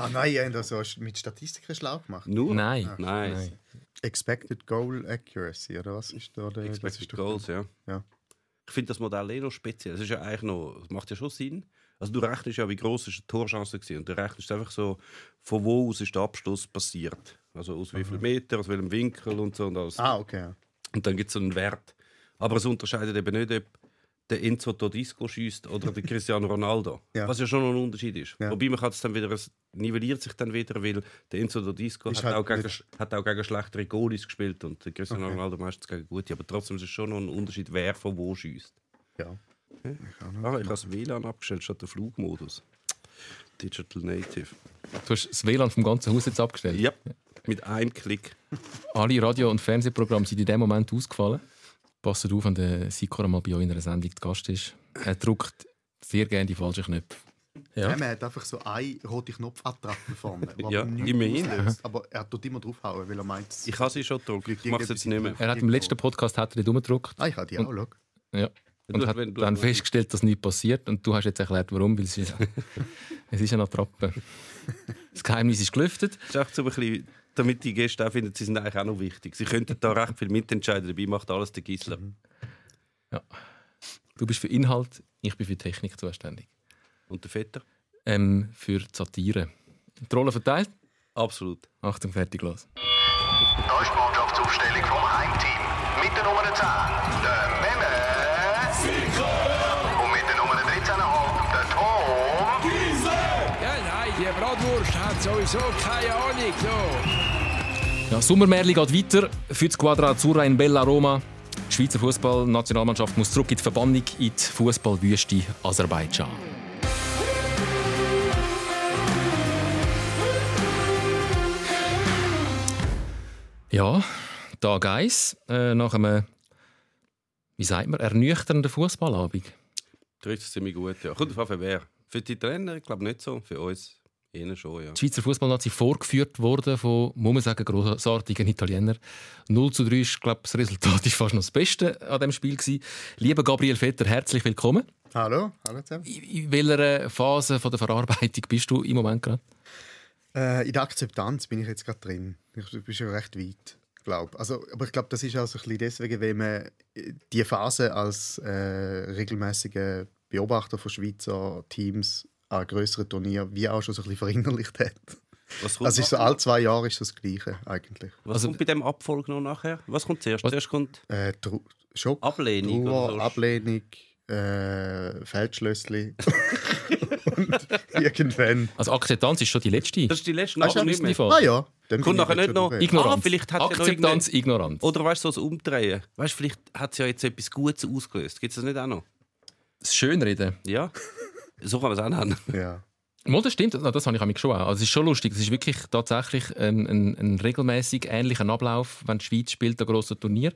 Ah nein, ihr habt das so mit Statistiken schlau gemacht. Nur? Nein. Ah, Nein. Expected Goal Accuracy, oder was ist da der? Expected Goals, ja. Ja. Ich finde das Modell eh noch speziell. Das ist ja eigentlich noch, das macht ja schon Sinn. Also du rechnest ja, wie groß ist die Torchance gewesen. und du rechnest einfach so, von wo aus ist der Abschluss passiert. Also aus wie vielen Meter, aus welchem Winkel und so und alles. Ah, okay. Und dann gibt es so einen Wert. Aber es unterscheidet eben nicht, ob der Enzo Todisco schießt oder der Cristiano Ronaldo. Ja. Was ja schon noch ein Unterschied ist. Ja. Wobei man kann es dann wieder, es nivelliert sich dann wieder, weil der Enzo Todisco hat, halt auch gegen, hat auch gegen schlechtere Goalies gespielt und der Cristiano Okay. Ronaldo meistens gegen gute. Aber trotzdem ist es schon noch ein Unterschied, wer von wo schießt. ja. Ich auch noch. Ah, ich habe das WLAN abgestellt statt den Flugmodus. Digital Native. Du hast das WLAN vom ganzen Haus jetzt abgestellt. Ja, mit einem Klick. Alle Radio- und Fernsehprogramme sind in dem Moment ausgefallen. Passt auf, wenn der Sikora mal bei euch in einer Sendung zu Gast ist. Er drückt sehr gerne die falschen Knöpfe. Ja. Ja. Man hat einfach so eine rote Knopfattrappe vorne, die Ja, immerhin. auslöst. Aber er tut immer draufhauen, weil er meint, es- Ich habe sie schon gedruckt. Ich mache es jetzt nicht mehr. Er hat im letzten Podcast hat er nicht umgedrückt. Ah, ich habe die auch, schau. Ja. Und Du- hat wenn du- dann festgestellt, dass nichts passiert. Und du hast jetzt erklärt, warum. Weil es ist, es ist eine Attrappe. Das Geheimnis ist gelüftet. Das ist echt so ein bisschen, damit die Gäste auch finden, sie sind eigentlich auch noch wichtig. Sie könnten da recht viel mitentscheiden. Dabei macht alles der Gisler. Du bist für Inhalt, ich bin für Technik zuständig. Und der Vetter? Ähm, für Satire. Die Rolle verteilt? Absolut. Achtung, fertig, los. Da ist die Mannschaftsaufstellung vom Heimteam. Mit der Nummer 10, sowieso keine Ahnung. So. Ja, Sommermärli geht weiter für die Squadra Azzurra in Bella Roma. Die Schweizer Fußballnationalmannschaft muss zurück in die Verbannung in die Fußballwüste Aserbaidschan. Ja, Tag 1 äh, nach einem, wie sagt man, ernüchternden Fußballabend. Trifft es ziemlich gut. Ja. Kommt auf wer. Für die Trainer, ich glaube nicht so. Für uns eher schon, ja. Die Schweizer Fußballnazi vorgeführt worden von, muss man sagen, grossartigen Italienern. 0 zu 3 ist, glaube das Resultat ist fast noch das Beste an dem Spiel gewesen. Lieber Gabriel Vetter, herzlich willkommen. Hallo, hallo zusammen. In in welcher Phase von der Verarbeitung bist du im Moment gerade? Äh, in der Akzeptanz bin ich jetzt gerade drin. Ich bin schon recht weit, glaube also, Aber ich glaube, das ist auch so ein bisschen deswegen, weil man die Phase als äh, regelmäßiger Beobachter von Schweizer Teams an größeren Turnieren wie auch schon so ein bisschen verinnerlicht hat. Was kommt, Also ist so alle zwei Jahre ist das Gleiche eigentlich. was also- kommt bei dem Abfolg noch nachher? Was kommt zuerst? Was- Zuerst kommt Äh, Tru Schock, Ablehnung Trauer, oder so? Ablehnung, äh, Feldschlössli und irgendwann. Also Akzeptanz ist schon die letzte. Das ist die letzte schon nicht mehr. Ah ja, dann Kommt nachher nicht noch-. Ignoranz. Ah, vielleicht hat ja Akzeptanz, Ignoranz. Oder weißt du, so das Umdrehen? Weißt du, vielleicht hat es ja jetzt etwas Gutes ausgelöst. Gibt es das nicht auch noch? Das Schönreden. Ja? So kann man es auch nennen. Ja. Mal, das stimmt, das habe ich mich schon auch. Also es ist schon lustig, es ist wirklich tatsächlich ein, ein, ein regelmäßig ähnlicher Ablauf, wenn die Schweiz spielt, ein grosses Turnier.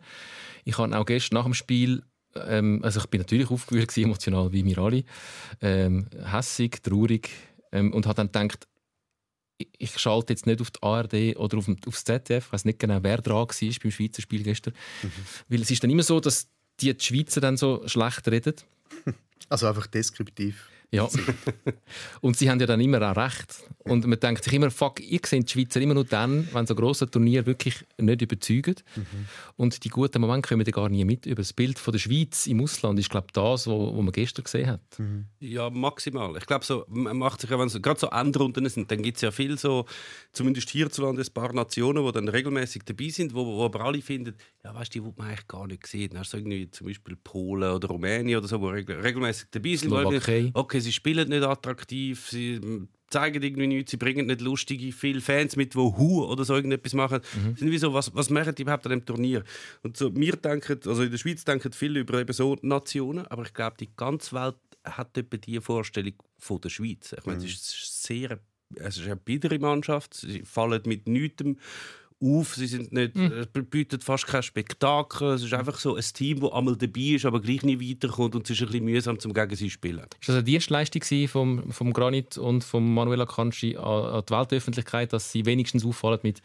Ich habe auch gestern nach dem Spiel, ähm, also ich bin natürlich aufgewühlt, gewesen, emotional wie wir alle, ähm, hässig, traurig ähm, und habe dann gedacht, ich, schalte jetzt nicht auf die ARD oder auf, aufs ZDF, ich weiß nicht genau, wer dran war beim Schweizer Spiel gestern, weil es ist dann immer so, dass die, die Schweizer dann so schlecht reden Also einfach deskriptiv. Ja. und sie haben ja dann immer auch recht. Und man denkt sich immer, fuck, ihr seht die Schweizer immer nur dann, wenn so grosse Turnier wirklich nicht überzeugen. Und die guten Momente kommen dann gar nie mit. Über das Bild von der Schweiz im Ausland ist, glaube ich, das, was man gestern gesehen hat. Ja, maximal. Ich glaube, so, man macht sich ja, wenn so, gerade so Endrunden sind, dann gibt es ja viel so, zumindest hierzulande, ein paar Nationen, die dann regelmäßig dabei sind, wo, wo aber alle finden, ja, weißt du, die, die man eigentlich gar nicht sieht. Dann hast du irgendwie zum Beispiel Polen oder Rumänien oder so, die regel regelmäßig dabei sind. Slowakei. Okay, sie spielen nicht attraktiv, sie zeigen irgendwie nichts, sie bringen nicht lustige, viele Fans mit, die Hu oder so irgendetwas machen. Sind wie so, was, was machen die überhaupt an dem Turnier? Und so, wir denken, also in der Schweiz denken viele über eben so Nationen, aber ich glaube, die ganze Welt hat etwa die Vorstellung von der Schweiz. Ich meine, es ist sehr, es ist eine bittere Mannschaft, sie fallen mit nichts auf, sie sind nicht, äh, bieten fast kein Spektakel, es ist einfach so ein Team, das einmal dabei ist, aber gleich nicht weiterkommt und es ist ein bisschen mühsam zum gegen sie spielen. Ist das eine Dienstleistung vom, vom Granit und vom Manuel Akanji an, an die Weltöffentlichkeit, dass sie wenigstens auffallen mit,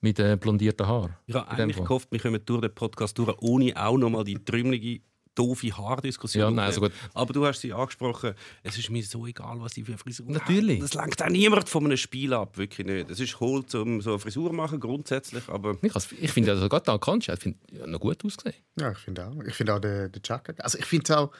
mit äh, blondierten Haaren? Ich habe eigentlich gehofft, wir kommen durch den Podcast durch, ohne auch nochmal die trümmelige doofe Haardiskussion. Ja, nein, also gut. Aber du hast sie angesprochen, es ist mir so egal, was sie für eine Frisur Natürlich. haben. Das lenkt auch niemand von einem Spiel ab, wirklich nicht. Es ist cool, um so eine Frisur zu machen, grundsätzlich, aber... Ich, ich finde, also gerade da kannst du, ich finde, ja, noch gut ausgesehen. Ja, ich finde auch. Ich finde auch den, den Chaka. Also ich finde es auch.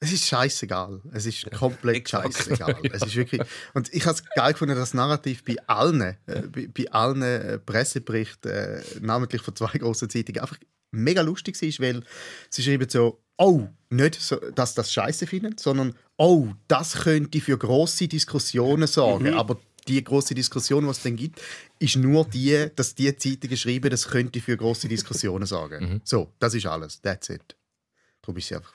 Es ist scheißegal. Es ist komplett scheißegal. Es ist wirklich. Und ich habe es geil gefunden, das Narrativ bei allen, äh, bei, bei allen äh, Presseberichten, äh, namentlich von zwei großen Zeitungen, einfach mega lustig war, weil sie schreiben so, oh, nicht, so, dass das Scheiße finden, sondern oh, das könnte für große Diskussionen sorgen. Aber die große Diskussion, die es dann gibt, ist nur die, dass die Zeitungen schreiben, das könnte für große Diskussionen sorgen. So, das ist alles. That's it. Darum ist sie einfach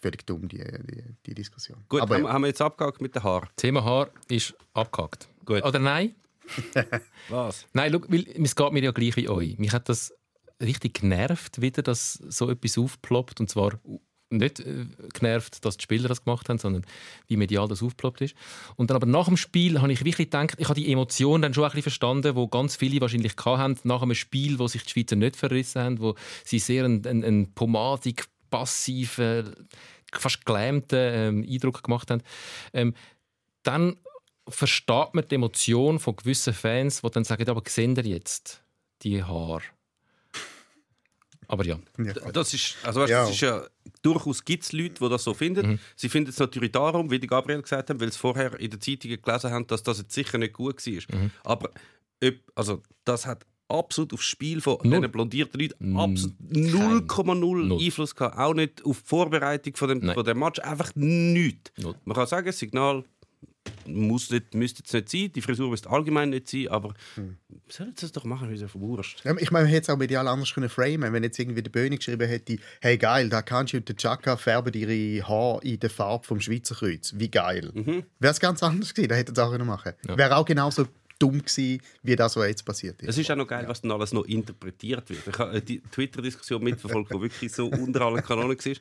völlig dumm, die, die, die Diskussion. Gut, Aber haben, haben wir jetzt abgehakt mit den Haaren? Thema Haar ist abgehakt. Gut. Oder nein? Was? Nein, schau, weil es geht mir ja gleich wie euch. Mich hat das richtig genervt, wieder, dass so etwas aufploppt. Und zwar nicht äh, genervt, dass die Spieler das gemacht haben, sondern wie medial das aufgeploppt ist. Und dann aber nach dem Spiel habe ich wirklich gedacht, ich habe die Emotionen dann schon ein bisschen verstanden, wo ganz viele wahrscheinlich hatten, nach einem Spiel, wo sich die Schweizer nicht verrissen haben, wo sie sehr einen, einen, einen pomadig, passiven, fast gelähmten ähm, Eindruck gemacht haben. Ähm, dann versteht man die Emotion von gewissen Fans, die dann sagen, aber sehen ihr jetzt die Haare? Aber ja. Das ist, also weißt, Ja. das ist ja, durchaus gibt es Leute, die das so finden. Sie finden es natürlich darum, wie die Gabriel gesagt hat, weil sie vorher in den Zeitungen gelesen haben, dass das jetzt sicher nicht gut war. Aber ob, also, das hat absolut aufs Spiel von Null. diesen blondierten Leuten absolut kein. 0,0 Null. Einfluss gehabt. Auch nicht auf die Vorbereitung von dem, Nein. von dem Match. Einfach nichts. Null. Man kann sagen, das Signal muss nicht, müsste jetzt nicht sein, die Frisur müsste allgemein nicht sein, aber sollen sie es doch machen, wie sie verwurscht. Ja, ich meine, man hätte es auch medial anders können framen Wenn jetzt irgendwie der Böhni geschrieben hätte, hey geil, da kannst du und der Chaka färben ihre Haare in der Farbe vom Schweizer Kreuz. Wie geil. Wäre es ganz anders gewesen, da hätte es auch können machen Wäre auch genauso dumm gewesen, wie das, was jetzt passiert ist. Es ist auch noch geil, was dann alles noch interpretiert wird. Ich habe die Twitter-Diskussion mitverfolgt, die wirklich so unter allen Kanonen war.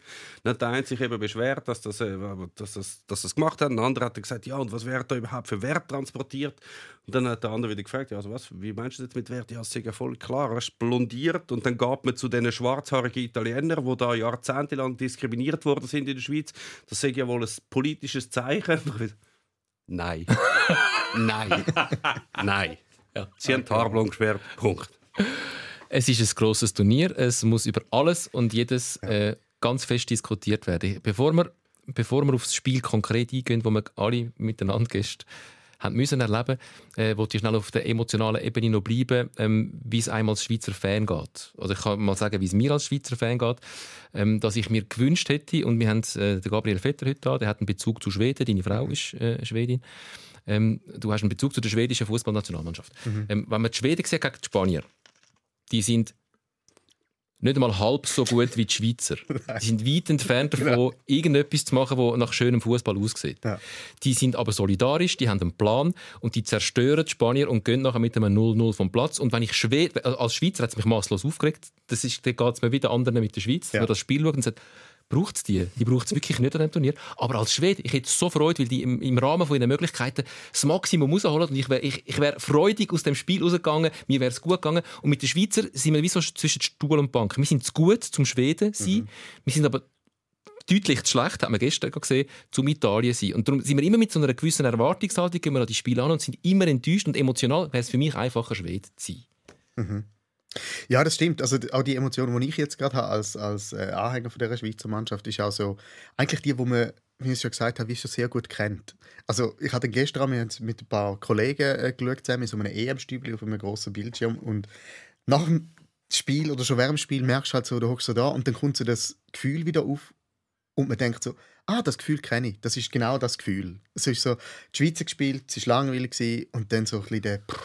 Dann hat der eine sich eben beschwert, dass das, äh, dass das, dass das gemacht hat. Ein anderer hat gesagt, ja, und was wird da überhaupt für Wert transportiert? Und dann hat der andere wieder gefragt, ja, also was, wie meinst du das mit Wert? Ja, es ist ja voll klar, er ist blondiert. Und dann gab man zu diesen schwarzhaarigen Italienern, die da jahrzehntelang diskriminiert worden sind in der Schweiz, das sei ja wohl ein politisches Zeichen. Nein. Nein. Nein. Ja, sie haben die Haare blond gesperrt. Punkt. Es ist ein grosses Turnier. Es muss über alles und jedes äh, ganz fest diskutiert werden. Bevor wir, bevor wir auf das Spiel konkret eingehen, wo wir alle miteinander gestern haben müssen erleben, äh, wollte ich schnell auf der emotionalen Ebene noch bleiben, ähm, wie es einem als Schweizer Fan geht. Also ich kann mal sagen, wie es mir als Schweizer Fan geht, ähm, dass ich mir gewünscht hätte, und wir haben äh, den Gabriel Vetter heute da, der hat einen Bezug zu Schweden, deine Frau ist äh, Schwedin, ähm, du hast einen Bezug zu der schwedischen Fußballnationalmannschaft. Ähm, wenn man die Schweden sieht gegen die Spanier, die sind nicht einmal halb so gut wie die Schweizer. Die sind weit entfernt davon, irgendetwas zu machen, das nach schönem Fußball aussieht. Ja. Die sind aber solidarisch, die haben einen Plan und die zerstören die Spanier und gehen nachher mit einem 0-0 vom Platz. Und wenn ich Schwed als Schweizer hat es mich maßlos aufgeregt. Das ist, dann geht es mir wieder anderen mit der Schweiz, Ja. ja. das Spiel schauen und sagt, braucht es die? Die braucht es wirklich nicht an dem Turnier. Aber als Schwede, ich hätte so Freude, weil die im, im Rahmen von ihren Möglichkeiten das Maximum rausholen und ich wäre ich, ich wär freudig aus dem Spiel rausgegangen, mir wäre es gut gegangen. Und mit den Schweizer sind wir wie so zwischen Stuhl und Bank. Wir sind zu gut zum Schweden sein, wir sind aber deutlich zu schlecht, hat man gestern gesehen, zum Italien sein. Und darum sind wir immer mit so einer gewissen Erwartungshaltung, gehen wir an die Spiele an und sind immer enttäuscht und emotional wäre es für mich einfacher, Schwede zu sein. Ja, das stimmt. Also auch die Emotion, die ich jetzt gerade habe als, als äh, Anhänger von der Schweizer Mannschaft, ist auch so eigentlich die, wo man, wie ich schon gesagt habe, wie schon sehr gut kennt. Also ich hatte gestern mit ein paar Kollegen äh, geschaut zusammen in so einem EM-Stübli auf einem großen Bildschirm und nach dem Spiel oder schon während dem Spiel merkst du halt so, du hockst so da und dann kommt so das Gefühl wieder auf und man denkt so, ah, das Gefühl kenne ich. Das ist genau das Gefühl. Es ist so, die Schweiz hat gespielt, es war langweilig und dann so ein bisschen der, nein,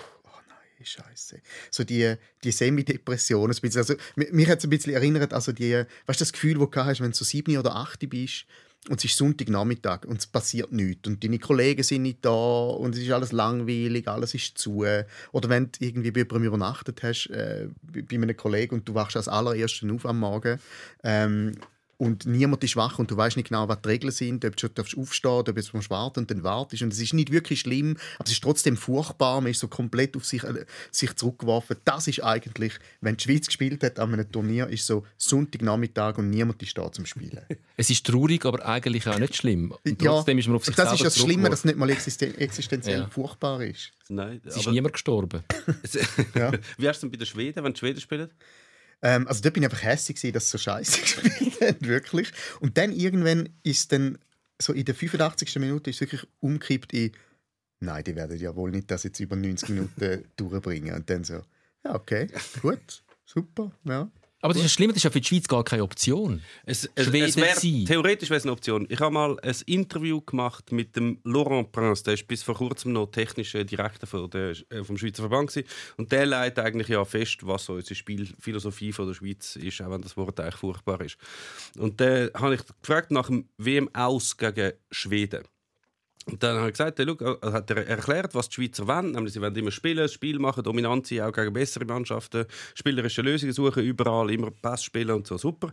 Scheiße. So die, die Semi-Depression. Also, mi- mich hat es ein bisschen erinnert, also die, weißt das Gefühl, das du hast, wenn du so sieben oder acht bist und es ist Sonntagnachmittag und es passiert nichts und deine Kollegen sind nicht da und es ist alles langweilig, alles ist zu. Oder wenn du irgendwie bei jemandem übernachtet hast, äh, bei bei einem Kollegen und du wachst als allerersten auf am Morgen ähm, und niemand ist wach und du weißt nicht genau, was die Regeln sind, ob du schon darfst aufstehen ob du musst warten und dann wartest. Und es ist nicht wirklich schlimm, aber es ist trotzdem furchtbar. Man ist so komplett auf sich, äh, sich zurückgeworfen. Das ist eigentlich, wenn die Schweiz gespielt hat an einem Turnier, ist so Sonntagnachmittag und niemand ist da zum Spielen. Es ist traurig, aber eigentlich auch nicht schlimm. Und Ja, trotzdem ist man auf sich das ist das Schlimme, dass es nicht mal existen existenziell Ja. furchtbar ist. Nein, Es ist aber niemand gestorben. Ja. wie hast du denn bei den Schweden, wenn die Schweden spielen? Ähm, also dort bin ich einfach hässlich, dass sie so scheiße gespielt haben, wirklich. Und dann irgendwann ist dann, so in der 85. Minute ist es wirklich umgekippt in «Nein, die werden ja wohl nicht das jetzt über 90 Minuten durchbringen». Und dann so «Ja, okay, gut, super, ja». Aber das ist ja schlimm, das ist ja für die Schweiz gar keine Option. Es, es, es wär, theoretisch wäre es eine Option. Ich habe mal ein Interview gemacht mit dem Laurent Prince, der ist bis vor kurzem noch technischer Direktor von der, äh, vom Schweizer Verband gewesen. und der leitet eigentlich ja fest, was so unsere Spielphilosophie von der Schweiz ist, auch wenn das Wort eigentlich furchtbar ist. Und dann habe ich gefragt nach dem WM aus gegen Schweden. Und dann habe ich gesagt, hey, schau, äh, hat er erklärt, was die Schweizer wollen. Nämlich, sie wollen immer spielen, Spiel machen, dominant sein, auch gegen bessere Mannschaften, spielerische Lösungen suchen, überall immer Pass spielen und so, super.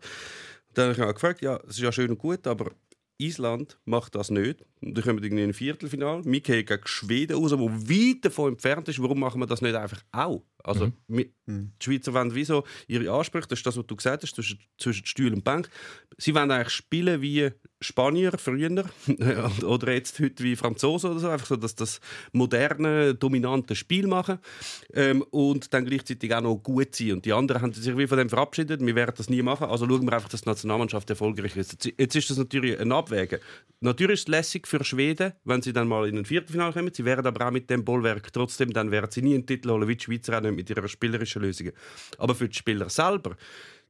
Dann habe ich auch gefragt, ja, es ist ja schön und gut, aber Island macht das nicht. Und dann kommen wir irgendwie in ein Viertelfinale. Wir gehen gegen Schweden raus, wo weit davon entfernt ist. Warum machen wir das nicht einfach auch? Also, wir, die Schweizer wollen wieso ihre Ansprüche, das ist das, was du gesagt hast, zwischen, zwischen Stuhl und Bank. Sie wollen eigentlich spielen wie Spanier früher oder jetzt heute wie Franzosen oder so, einfach so, dass das moderne, dominante Spiel machen ähm, und dann gleichzeitig auch noch gut sein. Und die anderen haben sich wie von dem verabschiedet, wir werden das nie machen, also schauen wir einfach, dass die Nationalmannschaft erfolgreich ist. Jetzt- ist das natürlich ein Abwägen. Natürlich ist es lässig für Schweden, wenn sie dann mal in ein Viertelfinale kommen. Sie werden aber auch mit dem Bollwerk trotzdem, dann werden sie nie einen Titel holen, wie die Schweizer auch nicht mit ihrer spielerischen Lösung. Aber für die Spieler selber,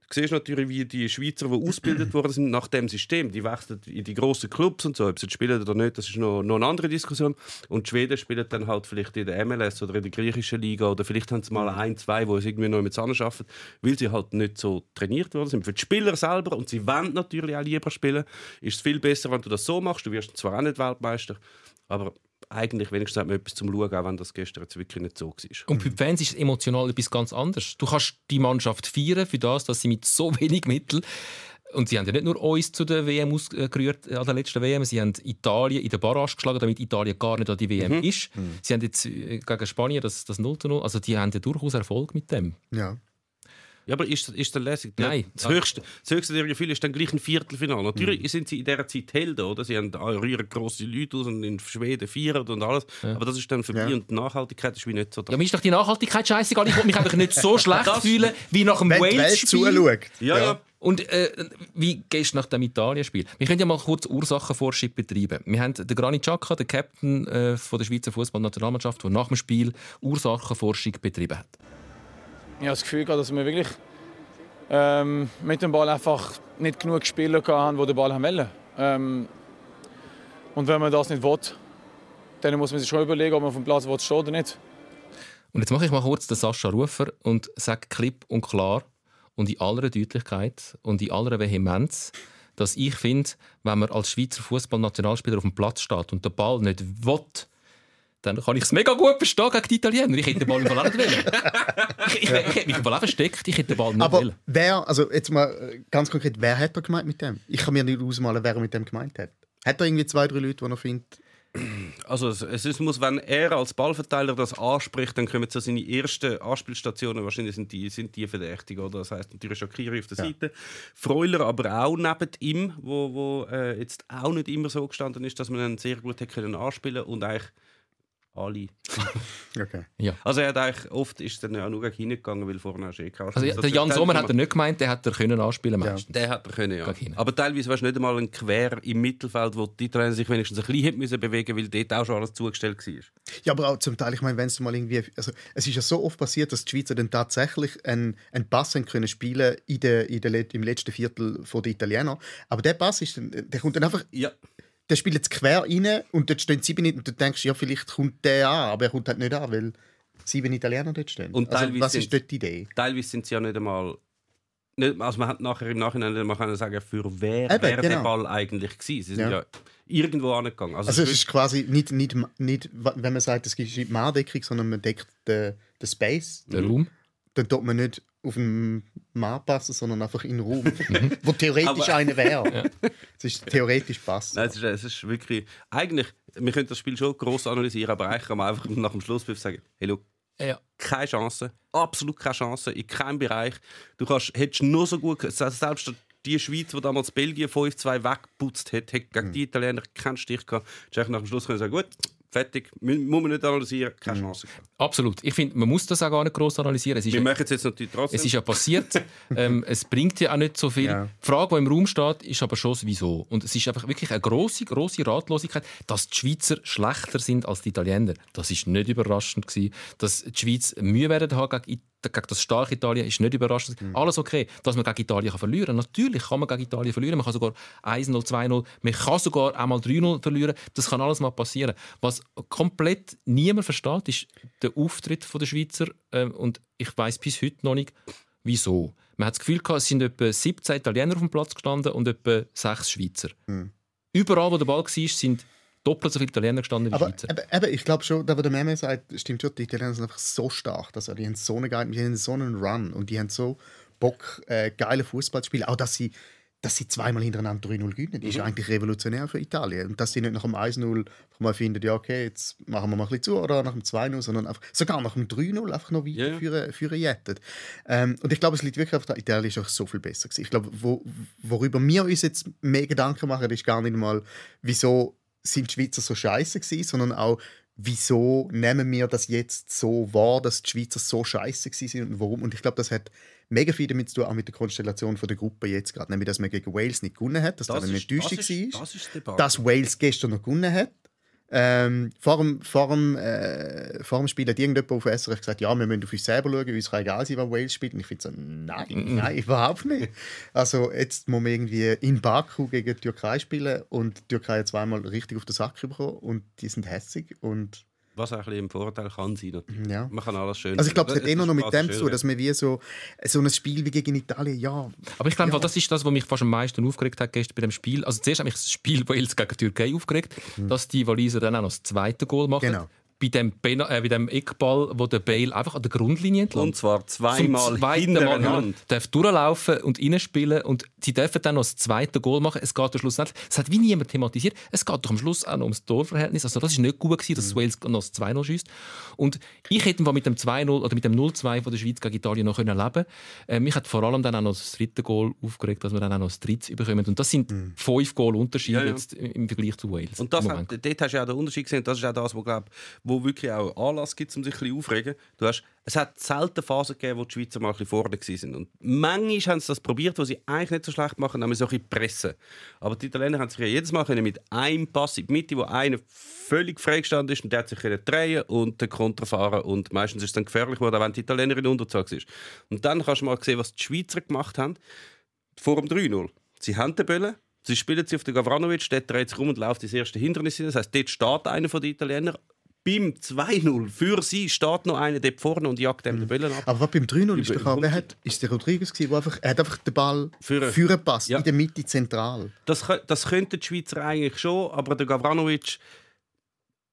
Du siehst natürlich, wie die Schweizer, die ausgebildet worden sind nach dem System, die wechseln in die grossen Clubs und so. Ob sie jetzt spielen oder nicht, das ist noch, noch eine andere Diskussion. Und die Schweden spielen dann halt vielleicht in der MLS oder in der griechischen Liga oder vielleicht haben sie mal ein, zwei, wo es irgendwie noch mit zusammenarbeiten, weil sie halt nicht so trainiert worden sind. Für die Spieler selber, und sie wollen natürlich auch lieber spielen, ist es viel besser, wenn du das so machst. Du wirst zwar auch nicht Weltmeister, aber eigentlich wenigstens hat man etwas zum Schauen, auch wenn das gestern jetzt wirklich nicht so war. Und für die Fans ist es emotional etwas ganz anderes. Du kannst die Mannschaft feiern für das, dass sie mit so wenig Mitteln und sie haben ja nicht nur uns zu der WM ausgerührt, äh, an der letzten WM, sie haben Italien in der Barrage geschlagen, damit Italien gar nicht an die WM ist. Sie haben jetzt äh, gegen Spanien das, das 0 0, also die haben ja durchaus Erfolg mit dem. Ja. Ja, aber ist, ist das lässig? Nein. Das höchste, das höchste der Gefühl ist dann gleich ein Viertelfinale. Natürlich sind sie in dieser Zeit Helden, oder? Sie haben rühren grosse Leute aus und in Schweden feiern und alles. Aber das ist dann vorbei Ja. und die Nachhaltigkeit ist wie nicht so da. Ja, mir ist doch die Nachhaltigkeit scheißegal. Ich will mich einfach nicht so schlecht Das- fühlen wie nach dem Wales-Spiel. zuschaut. ja, ja. Und äh, wie gehst du nach dem Italien-Spiel? Wir können ja mal kurz Ursachenforschung betreiben. Wir haben den Granit Xhaka, den Captain äh, von der Schweizer Fußballnationalmannschaft, der nach dem Spiel Ursachenforschung betrieben hat. Ich habe das Gefühl, gehabt, dass wir wirklich ähm, mit dem Ball einfach nicht genug Spieler hatten, die den Ball haben wollen. Ähm, und wenn man das nicht will, dann muss man sich schon überlegen, ob man dem Platz will stehen oder nicht. Und jetzt mache ich mal kurz den Sascha Rufer und sage klipp und klar und in aller Deutlichkeit und in aller Vehemenz, dass ich finde, wenn man als Schweizer Fußballnationalspieler auf dem Platz steht und den Ball nicht will, dann kann ich es mega gut verstehen gegen die Italiener. Ich hätte den Ball im Fall nicht wollen. Ich, ich, ich hätte mich im Fall auch versteckt, ich hätte den Ball nicht Aber wollen. wer, also jetzt mal äh, ganz konkret, wer hat er gemeint mit dem? Ich kann mir nicht ausmalen, wer er mit dem gemeint hat. Hat er irgendwie zwei, drei Leute, die er findet? Also es, es ist- muss, wenn er als Ballverteiler das anspricht, dann kommen so seine ersten Anspielstationen. Wahrscheinlich sind die, sind die verdächtig, oder? Das heißt natürlich Shakiri auf der Seite, Freuler aber auch neben ihm, wo, wo äh, jetzt auch nicht immer so gestanden ist, dass man ihn sehr gut hätte können anspielen und eigentlich alle. Okay. Also er hat eigentlich oft ist dann auch nur hingegangen, weil vorne hast du eh keine Also, der Jan Sommer hat er nicht gemeint, der hätte er können anspielen meistens. Der hat er können, ja. Aber teilweise warst du nicht einmal ein Quer im Mittelfeld, wo die Trainer sich wenigstens ein bisschen hätten müssen bewegen weil dort auch schon alles zugestellt war. Ja, aber auch zum Teil, ich meine, wenn es mal irgendwie, also es ist ja so oft passiert, dass die Schweizer dann tatsächlich einen, einen Pass haben können spielen in der, in der, im letzten Viertel von der Italiener. Aber der Pass ist dann, der kommt dann einfach, Ja. Der spielt jetzt quer rein und dort stehen sieben nicht und du denkst, ja, vielleicht kommt der an, aber er kommt halt nicht an, weil sieben Italiener dort stehen. Und also, teilweise was sind- ist dort die Idee? Teilweise sind sie ja nicht einmal. Nicht, also man hat nachher im Nachhinein nicht mal können sagen, für wer Eben, wäre der genau. Ball eigentlich gewesen. Sie sind Ja. ja, irgendwo angegangen. Also, Also es ist quasi nicht, nicht, nicht wenn man sagt, es gibt nicht Mahndeckung, sondern man deckt den, den Space. Der Raum. Dann tut man nicht auf den Mann passen, sondern einfach in Mhm. wo theoretisch einer wäre. Es ist theoretisch passen. Nein, es ist, es ist wirklich. Eigentlich, wir können das Spiel schon gross analysieren, aber eigentlich kann man einfach nach dem Schlusspfiff sagen: Hey, look, Ja. keine Chance, absolut keine Chance, in keinem Bereich. Du kannst, hättest nur so gut, selbst die Schweiz, die damals Belgien 5-2 weggeputzt hat, hat Mhm. gegen die Italiener keinen Stich gehabt. Du nach dem Schluss können sagen, gut, fertig, muss man nicht analysieren, Mhm. keine Chance. gehabt. Absolut. Ich finde, man muss das auch gar nicht gross analysieren. Es ist Wir machen es jetzt natürlich trotzdem. Es ist ja passiert. ähm, es bringt ja auch nicht so viel. Ja. Die Frage, die im Raum steht, ist aber schon Wieso. Und es ist einfach wirklich eine große, große Ratlosigkeit, dass die Schweizer schlechter sind als die Italiener. Das ist nicht überraschend gewesen. Dass die Schweiz Mühe werden haben gegen, gegen das starke Italien ist nicht überraschend. Alles okay. Dass man gegen Italien kann verlieren kann. Natürlich kann man gegen Italien verlieren. Man kann sogar 1-0, 2-0. Man kann sogar einmal 3-0 verlieren. Das kann alles mal passieren. Was komplett niemand versteht, ist der Auftritt der Schweizer. Ähm, und ich weiß bis heute noch nicht, wieso. Man hat das Gefühl, gehabt, es sind etwa 17 Italiener auf dem Platz gestanden und etwa 6 Schweizer. Überall, wo der Ball war, sind doppelt so viele Italiener gestanden wie Aber Schweizer. eben, eben, ich glaube schon, da wo der Meme sagt, stimmt schon, die Italiener sind einfach so stark. Also, die haben so einen die haben so einen Run und die haben so Bock, äh, geile Fußball zu spielen. Auch dass sie, dass sie zweimal hintereinander 3-0 gewinnen, ist eigentlich revolutionär für Italien. Und dass sie nicht nach dem 1-0 einfach mal finden, ja, okay, jetzt machen wir mal ein bisschen zu, oder nach dem 2-0, sondern einfach, sogar nach dem 3-0 einfach noch weiter ja. führen, führen jettet. Ähm, und ich glaube, es liegt wirklich auf der Italien ist auch so viel besser gewesen. Ich glaube, wo, worüber wir uns jetzt mehr Gedanken machen, ist gar nicht mal, wieso sind die Schweizer so scheiße gewesen, sondern auch, wieso nehmen wir das jetzt so wahr, dass die Schweizer so scheiße gewesen sind und warum. Und ich glaube, das hat mega viel damit zu tun, auch mit der Konstellation von der Gruppe jetzt gerade. Nämlich, dass man gegen Wales nicht gewonnen hat, dass das, eine ist- Enttäuschung das war. ist, das dass Wales gestern noch gewonnen hat. Ähm, vor, dem, vor, dem, äh, vor dem Spiel hat irgendjemand auf SRF gesagt, ja, wir müssen auf uns selber schauen, uns kann egal sein, was Wales spielt. Und ich finde so, nein, nein, überhaupt nicht. Also jetzt muss man irgendwie in Baku gegen die Türkei spielen und die Türkei hat zweimal richtig auf den Sack bekommen und die sind hässig und Was auch ein bisschen im Vorteil kann sein. natürlich. ja. Man kann alles schön Also ich glaube, es hat eh noch mit dem zu dass man wie so, so ein Spiel wie gegen Italien, ja, Aber ich glaube, Ja. das ist das, was mich fast am meisten aufgeregt hat gestern bei dem Spiel. Also zuerst hat mich das Spiel Wales gegen die Türkei aufgeregt, dass die Waliser dann auch noch das zweite Goal machen. Genau. Bei dem, Pena- äh, bei dem Eckball, wo der Bale einfach an der Grundlinie entlang Und zwar zweimal hintereinander. darf durchlaufen und reinspielen und sie dürfen dann noch das zweite Goal machen. Es geht am Schluss nicht. Es hat wie niemand thematisiert. Es geht doch am Schluss auch noch ums Torverhältnis. Also das ist nicht gut gewesen, dass Wales noch das 2-0 schießt. Und ich hätte mit dem 2-0 oder mit dem 0-2 von der Schweiz gegen Italien noch können leben. Äh, mich hat vor allem dann auch noch das dritte Goal aufgeregt, dass wir dann auch noch das dritte bekommen. Und das sind fünf Goal Unterschied Ja, ja. jetzt im Vergleich zu Wales. Und das hat, dort hast du ja auch den Unterschied gesehen. Das ist auch das, wo, glaub, wo wirklich auch Anlass gibt, um sich ein bisschen aufregen. Du hast, es hat selten Phasen gegeben, wo die Schweizer mal ein bisschen vorne waren. Und manchmal haben sie das probiert, wo sie eigentlich nicht so schlecht machen, nämlich so ein bisschen pressen. Aber die Italiener haben sich ja jedes Mal mit einem Pass in die Mitte, wo einer völlig freigestanden ist und der hat sich drehen und den Konter fahren und meistens ist es dann gefährlich geworden, wenn die Italiener in Unterzahl war. Und dann kannst du mal sehen, was die Schweizer gemacht haben vor dem 3-0. Sie haben den Böllen, sie spielen sie auf den Gavranovic, der dreht sich um und läuft ins erste Hindernis hin. Das heisst, dort steht einer von den Italienern. Beim 2-0 für sie steht noch einer dort vorne und jagt dem den Böllen ab. Aber was beim 3-0 ist doch wer hat, ist der Rodriguez gewesen, der einfach, er hat einfach den Ball Führen. passt, Ja. in der Mitte zentral. Das, das könnten die Schweizer eigentlich schon, aber der Gavranovic,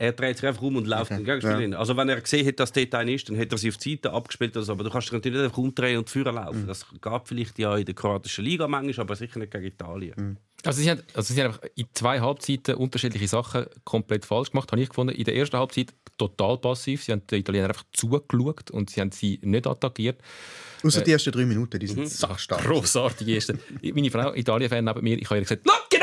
er dreht sich einfach um und läuft Okay. den Gegenspieler Ja. hin. Also wenn er gesehen hat, dass dort einer ist, dann hätte er sie auf die Seite abgespielt. Oder so. Aber du kannst dich natürlich nicht einfach umdrehen und führen laufen. Das gab vielleicht ja in der kroatischen Liga manchmal, aber sicher nicht gegen Italien. Also sie, haben, also sie haben einfach in zwei Halbzeiten unterschiedliche Sachen komplett falsch gemacht, habe ich gefunden. In der ersten Halbzeit total passiv. Sie haben den Italiener einfach zugeschaut und sie haben sie nicht attackiert. Außer die ersten drei Minuten, die sind Mhm. erste. Meine Frau, Italien-Fan neben mir, ich habe ihr gesagt, «Schau, genau!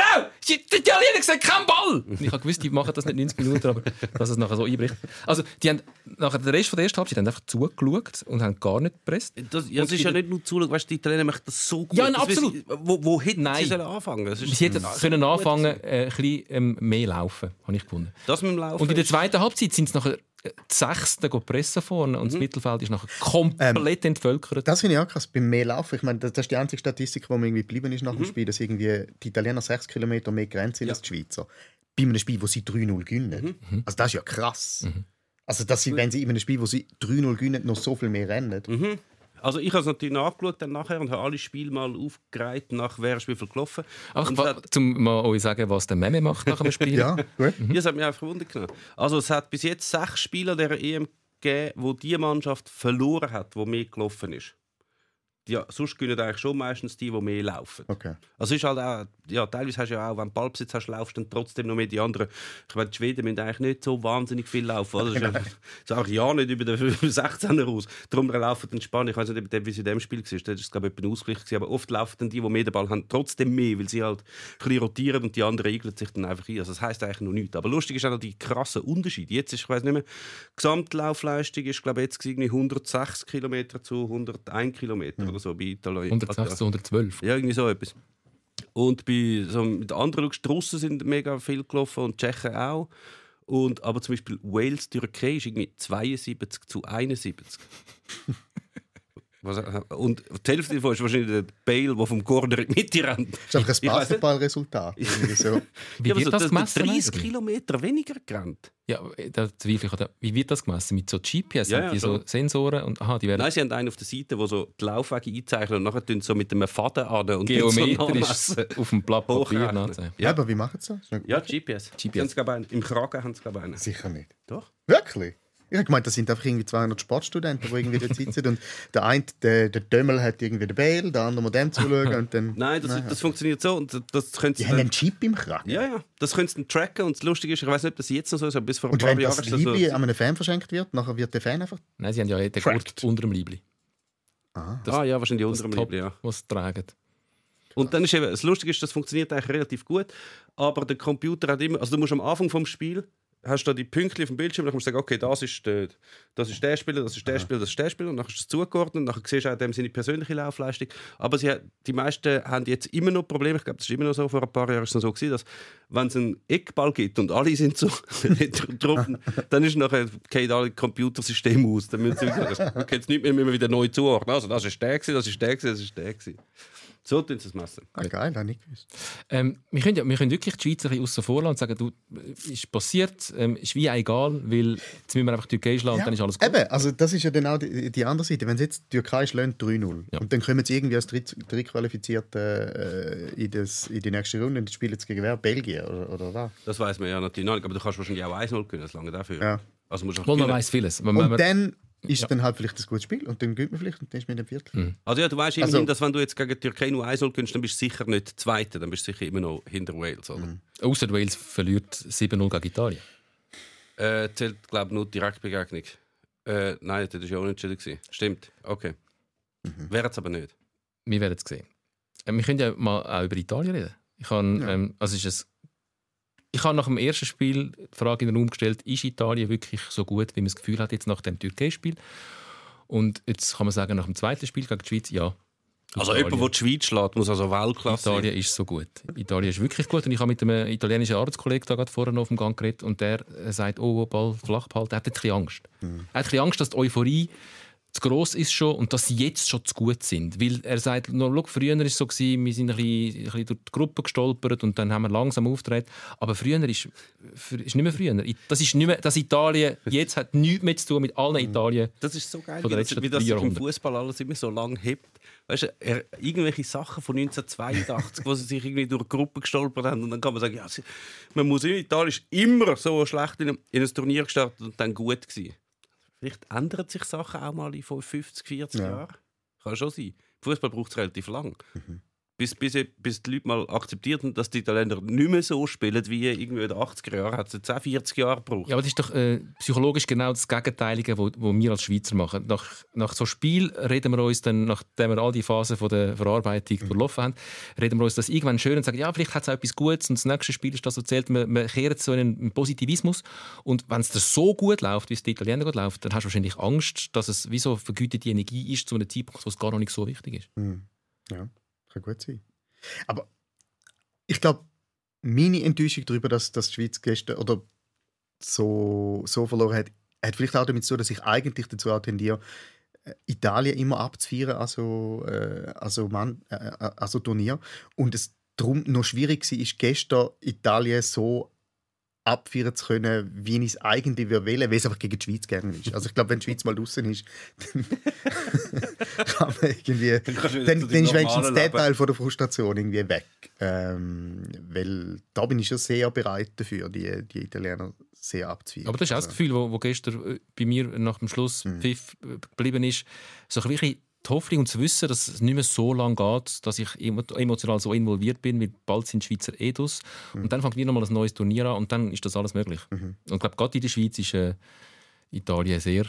Die Italiener sehen keinen Ball!» Und ich habe gewusst, die machen das nicht 90 Minuten, aber dass es nachher so einbricht. Also die haben nachher den Rest von der ersten Halbzeit haben einfach zugeschaut und haben gar nicht gepresst. Das, ja, das ist ja nicht nur zuschauen, weißt, du, die Italiener machen das so gut. Ja, absolut. Wo, wo hätten Nein. sie sollen anfangen das ist Sie hätten so können anfangen, äh, ein bisschen ähm, mehr laufen, habe ich gefunden. Das mit dem Laufen. Und in der zweiten Halbzeit sind es nachher Sechsten go pressen vorne und das Mhm. Mittelfeld ist nachher komplett entvölkert. Das finde ich auch krass, beim mehr Laufen. Ich meine, das das ist die einzige Statistik, die mir irgendwie geblieben ist nach Mhm. dem Spiel, dass irgendwie die Italiener 6 Kilometer mehr gerannt sind als die Schweizer. Bei einem Spiel, wo sie 3-0 gewinnen. Mhm. Also das ist ja krass. Also dass sie, wenn sie in einem Spiel, wo sie 3-0 gewinnen, noch so viel mehr rennen. Mhm. Also ich habe es natürlich nachgeschaut dann nachher und habe alle Spiele mal aufgereiht, nach wer ist wie viel gelaufen. Wa- hat, zum mal euch sagen, was der Meme macht nach dem Spiel. Ja, gut. ja, das hat mich einfach Wunder genommen. Also es hat bis jetzt sechs Spieler der EM gegeben, wo die Mannschaft verloren hat, wo mehr gelaufen ist. Ja, sonst gewinnen eigentlich schon meistens die, die mehr laufen. Okay. Also ist halt auch, ja, teilweise hast du ja auch, wenn du Ballbesitz hast, laufst du dann trotzdem noch mehr die anderen. Ich meine, die Schweden müssen eigentlich nicht so wahnsinnig viel laufen. Oder? Das ist ja- das auch ja nicht über den 16er raus. Darum laufen dann Spanier, ich weiß nicht, wie es in dem Spiel war, da war es glaube ich ein Ausgleich, gewesen, aber oft laufen dann die, die mehr den Ball haben, trotzdem mehr, weil sie halt ein bisschen rotieren und die anderen igeln sich dann einfach ein. Also das heisst eigentlich noch nichts. Aber lustig ist auch noch die krassen Unterschiede. Jetzt ist, ich weiß nicht mehr, die Gesamtlaufleistung ist glaube ich jetzt irgendwie 106 Kilometer zu 101 Kilometer oder so bei Italien. 160 zu 112. Ja, irgendwie so etwas. Und bei so, mit anderen die Russen sind mega viel gelaufen und Tschechen auch. Und, aber zum Beispiel Wales, Türkei ist irgendwie 72 zu 71. Was, und die Hälfte davon ist wahrscheinlich der Bale, der vom Corner in die Mitte rennt. Das ist einfach ein. Basketballresultat. So. Wie Ja, wird so, das der- gemessen? der 30 eigentlich? Kilometer weniger gerannt. Ja, da zweifle ich. der- Wie wird das gemessen? Mit so GPS? Ja, Haben ja, die so. Sensoren? Und, aha, die werden Nein, sie haben einen auf der Seite, wo so die Laufwege einzeichnen und nachher tun sie so mit einem Faden an und so geometrisch nachmessen. auf dem Blatt Papier nachzeigen. Ja. aber wie machen sie das? Ja, GPS. GPS. Sie haben's, glaub ich, einen- Im Kragen haben sie glaube ich einen. Sicher nicht. Doch. Wirklich? Ich habe gemeint, das sind einfach irgendwie 200 Sportstudenten, die irgendwie dort sitzen. Und der eine, der, der Dömmel hat irgendwie den Bale, der andere muss dem zuschauen. Und dann, Nein, das, das funktioniert so. Und das können sie Die haben einen Chip im Kragen. Ja, ja, das können sie dann tracken und das Lustige ist, ich weiß nicht, ob das jetzt noch so ist, aber bis vor ein Und paar wenn Jahren das ist das so. Liebling an einem Fan verschenkt wird, nachher wird der Fan einfach. Nein, sie haben ja den. Gurt unter dem Liebli. das- ah ja, wahrscheinlich unter dem Top, Liebling, ja. was sie tragen. Und dann ist eben, das Lustige ist, das funktioniert eigentlich relativ gut, aber der Computer hat immer, also du musst am Anfang vom Spiel hast du da die Pünktchen auf dem Bildschirm, dann musst du sagen, okay, das ist der, das ist der Spieler, das ist der Spieler, das ist der Spieler, und dann hast du es zugeordnet, und dann siehst du auch dem seine persönliche Laufleistung. Aber sie, die meisten haben jetzt immer noch Probleme, ich glaube, das ist immer noch so, vor ein paar Jahren ist es so gewesen, dass wenn es einen Eckball gibt und alle sind so drauf, dann ist nachher, geht alle Computersystem aus, dann müssen sie wieder, okay, jetzt nicht mehr, müssen wir wieder neu zuordnen, also das ist der gewesen, das ist der gewesen, das ist der gewesen. So tun sie es messen. Ah, geil, habe ich nicht gewusst. Ähm, wir, können ja, wir können wirklich die Schweiz ein bisschen aussen vor lassen und sagen, du, äh, ist passiert, ähm, ist wie egal, weil jetzt müssen wir einfach die Türkei schlagen und dann ist alles gut. Eben, also das ist ja dann auch die, die andere Seite. Wenn sie jetzt die Türkei schlägt 3-0 Ja. und dann kommen sie irgendwie als Dritt, Drittqualifizierte äh, in, das, in die nächste Runde und spielen jetzt gegen wer? Belgien oder, oder was? Das weiß man ja natürlich noch nicht, aber du kannst wahrscheinlich auch 1-0 können, das lange dafür. Ja. Also musst du auch Wohl, man weiß vieles. Wenn man, Und dann ist Ja. es dann halt vielleicht ein gutes Spiel und dann gewinnt man vielleicht und dann ist man in dem Viertel. Also ja, du weißt immerhin, Also- dass wenn du jetzt gegen die Türkei nur 1-0 gewinnst, dann bist du sicher nicht Zweiter, dann bist du sicher immer noch hinter Wales. Oder? Außer Wales verliert 7-0 gegen Italien. Äh, zählt, glaube ich, nur die Direktbegegnung. Äh, nein, das war ja unentschieden. gewesen. Stimmt, okay. Wäre es aber nicht. Wir werden es sehen. Ähm, wir können ja mal auch über Italien reden. Ich habe, Ja. ähm, also ist es, ich habe nach dem ersten Spiel die Frage in den Raum gestellt, ist Italien wirklich so gut, wie man das Gefühl hat jetzt nach dem Türkei-Spiel? Und jetzt kann man sagen, nach dem zweiten Spiel gegen die Schweiz, ja. Also Italien- jemand, der die Schweiz schlägt, muss also Weltklasse sein. Italien ist so gut. Italien ist wirklich gut. Und ich habe mit einem italienischen Arbeitskollegen da gerade vorher noch auf dem Gang geredet und der äh, sagt, oh, Ball flach behalten. Er hat ein bisschen Angst. Er hat ein bisschen Angst, dass die Euphorie zu gross ist schon und dass sie jetzt schon zu gut sind. Weil er sagt, no, schau, früher war es so, gewesen, wir sind ein bisschen, ein bisschen durch die Gruppe gestolpert und dann haben wir langsam auftreten. Aber früher ist, ist nicht mehr früher. Das, ist nicht mehr, das Italien jetzt hat nichts mehr zu tun mit allen Italien. Das ist so geil, wie das, wie das sich im. Fußball alles immer so lang hebt. Weißt du, er, irgendwelche Sachen von 1982, wo sie sich irgendwie durch die Gruppe gestolpert haben und dann kann man sagen, ja, sie, man muss in Italien ist immer so schlecht in, in ein Turnier gestartet und dann gut gewesen. Vielleicht ändern sich Sachen auch mal in 50, 40 Ja. Jahren. Kann schon sein. Fußball braucht es relativ lang. Mhm. Bis, bis, bis die Leute mal akzeptiert haben, dass die Italiener nicht mehr so spielen wie irgendwie in den 80er Jahren. Hat es jetzt auch 40 Jahre gebraucht. Ja, aber das ist doch äh, psychologisch genau das Gegenteilige, was wo wir als Schweizer machen. Nach, nach so Spiel reden wir uns dann, nachdem wir all die Phasen von der Verarbeitung durchlaufen haben, reden wir uns das irgendwann schön und sagen, ja, vielleicht hat es auch etwas Gutes und das nächste Spiel ist das, was zählt. Wir, wir kehren so in einen Positivismus und wenn es so gut läuft, wie es den Italienern gut läuft, dann hast du wahrscheinlich Angst, dass es wie so vergütete Energie ist zu einem Zeitpunkt, wo es gar noch nicht so wichtig ist. Ja, kann gut sein. Aber ich glaube, meine Enttäuschung darüber, dass, die Schweiz gestern oder so, so verloren hat, hat vielleicht auch damit zu tun, dass ich eigentlich dazu auch tendiere, äh, Italien immer abzufeiern, also, äh, also, Mann, äh, also Turnier. Und es darum noch schwierig war, gestern Italien so abfeiern zu können, wie ich es eigentlich wählen würde, weil es einfach gegen die Schweiz gerne ist. Also ich glaube, wenn die Schweiz mal draußen ist, dann kann man irgendwie... Dann Dann, dann ist wenigstens Leben. Teil von der Frustration irgendwie weg. Ähm, weil da bin ich schon sehr bereit dafür, die, die Italiener sehr abzufeiern. Aber das ist auch das Also, Gefühl, wo, wo gestern äh, bei mir nach dem Schluss Pfiff äh, geblieben ist. So ein bisschen die Hoffnung und zu wissen, dass es nicht mehr so lange geht, dass ich emo- emotional so involviert bin, weil bald sind Schweizer Edus. Und dann fängt wieder mal ein neues Turnier an und dann ist das alles möglich. Und ich glaube, gerade in der Schweiz ist äh, Italien sehr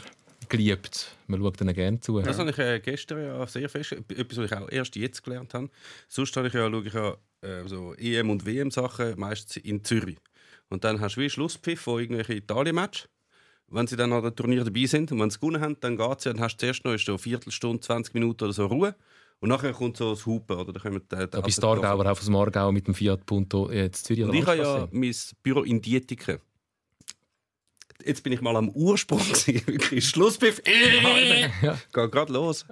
geliebt. Man schaut ihnen gerne zu. Das habe ich äh, gestern ja sehr fest, etwas, was ich auch erst jetzt gelernt habe. Sonst habe ich ja, schaue ich ja äh, so EM- und WM-Sachen meistens in Zürich. Und dann hast du wie Schlusspfiff von irgendwelchen Italien-Match. Wenn sie dann an dem Turnier dabei sind und wenn sie gewonnen haben, dann geht es ja, dann hast du zuerst noch ist so eine Viertelstunde, 20 Minuten oder so Ruhe. Und nachher kommt so das Hupen. Oder? Dann kommen die, die Da bist alten du Aargauer, auch aus dem Aargau mit dem Fiat Punto jetzt Zürich Und ich habe ja mein Büro in Dietiken. Jetzt bin ich mal am Ursprung. Wirklich Schlusspfiff. Äh, Ja. Geht gerade los.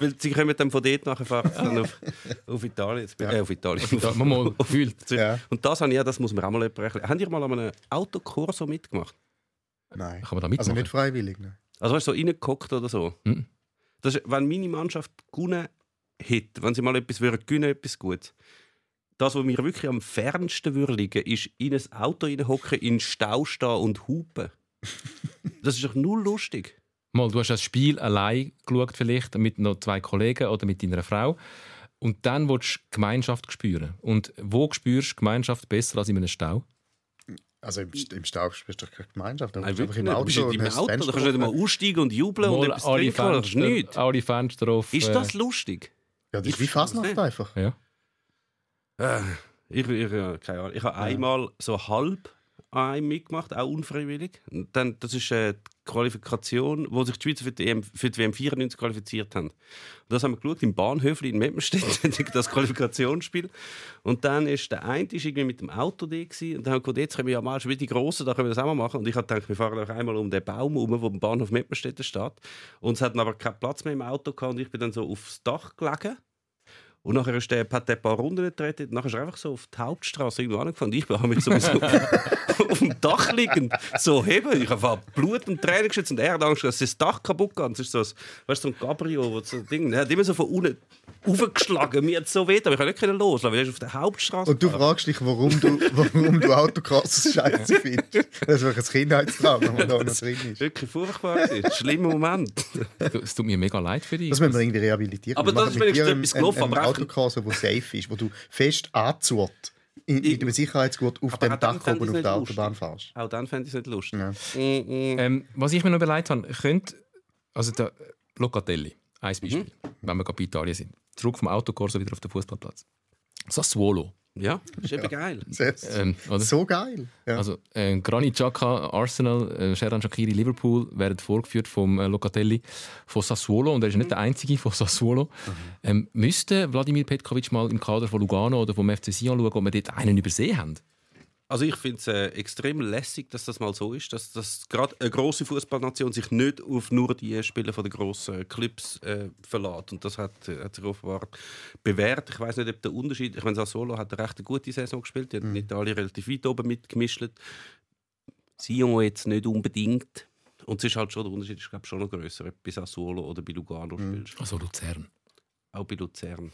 Weil sie kommen dann von dort nachher fahren dann auf, auf Italien. Jetzt bin, äh, auf Italien. Man mal gefühlt. Ja. Und das habe ich ja, das muss man auch mal erklären. Habt ihr mal an einem Autokorso mitgemacht? Nein. Kann man da mitmachen? Also nicht freiwillig. Ne? Also weißt du, so reingehockt oder so? Mhm. Das ist, wenn meine Mannschaft gewonnen hätte, wenn sie mal etwas würden, gewinnen, etwas Gutes. Das, was mir wirklich am fernsten würde liegen, ist in ein Auto reinhocken, in den Stau stehen und hupen. Das ist doch null lustig. Mal, du hast das Spiel allein geschaut, vielleicht mit noch zwei Kollegen oder mit deiner Frau. Und dann willst du Gemeinschaft spüren. Und wo spürst du Gemeinschaft besser als in einem Stau? Also im, im Stau spielst du doch keine Gemeinschaft. Bist du wirklich einfach im Du bist Auto. nicht im Auto, da kannst du nicht mal offen. aussteigen und jubeln und etwas alle, trinken. Das ist Fenster, nichts. alle Fenster auf. Ist das lustig? Ja, das ist wie Fasnacht einfach. Ja. Äh, ich, ich, ja, keine Ahnung. Ich habe einmal so halb an einem mitgemacht, auch unfreiwillig. Und dann, das ist äh, die Qualifikation, wo sich die Schweizer für die, EM, für die WM 94 qualifiziert haben. Und das haben wir geschaut, im Bahnhöfli in Meppenstedt, das Qualifikationsspiel. Und dann ist der eine ist irgendwie mit dem Auto da gewesen, und dann haben wir gedacht, jetzt können wir ja mal schon wie die Grossen, da können wir das auch mal machen. Und ich habe gedacht, wir fahren auch einmal um den Baum herum, wo im Bahnhof Meppenstedt steht. Und es hatten aber keinen Platz mehr im Auto gehabt, und ich bin dann so aufs Dach gelegen. Und nachher ist der, hat der ein paar Runden getreten. Nachher ist er einfach so auf die Hauptstraße irgendwo angefangen. Ich habe mich sowieso auf dem Dach liegend so heben. Ich habe Blut und Tränen geschützt und er hat Angst, dass das Dach kaputt geht. Das ist so, ein- weißt, du, so ein Cabrio, wo so ein Ding, er hat immer so von unten aufgeschlagen. Mir hat es so weh, aber ich konnte nicht loslassen, weil er ist auf der Hauptstraße. Und du fragst dich, warum du, warum du Autokrosses scheiße findest. Das ist wirklich ein Kindheitstraum, wenn man da noch drin ist. Wirklich furchtbar. schlimmer Moment. Es tut mir mega leid für dich. Das müssen wir irgendwie rehabilitieren. Aber Wir das ist wenigstens etwas gelaufen, aber Autokorso, der safe ist, wo du fest in, mit einem Sicherheitsgurt auf dem Dach oben auf der Autobahn fährst. Auch dann fände ich es nicht lustig. Ja. Mm, mm. Ähm, was ich mir noch überlegt habe, könnte, also der Locatelli, ein Beispiel, Mhm. wenn wir gerade bei Italien sind, zurück vom Autokorso wieder auf den Fußballplatz. Sassuolo, Ja, ist eben geil. Ähm, so geil. Ja. Also äh, Granit Xhaka, Arsenal, äh, Sheran Shaqiri, Liverpool werden vorgeführt vom äh, Locatelli von Sassuolo und er ist nicht der einzige von Sassuolo. Ähm, müsste Wladimir Petkovic mal im Kader von Lugano oder vom FC Sion schauen, ob wir dort einen übersehen haben? Also ich finde es äh, extrem lässig, dass das mal so ist, dass, dass gerade eine große Fußballnation sich nicht auf nur die Spieler von den grossen Clubs äh, verlässt. Und das hat, äh, hat sich offenbar bewährt. Ich weiß nicht, ob der Unterschied. Ich meine, Sassuolo hat eine recht gute Saison gespielt. Die hat in Italien relativ weit oben mitgemischt. Sion jetzt nicht unbedingt. Und es ist halt schon der Unterschied, ist glaube schon noch größer, ob bei Sassuolo oder bei Lugano spielst. Also Luzern. Auch bei Luzern.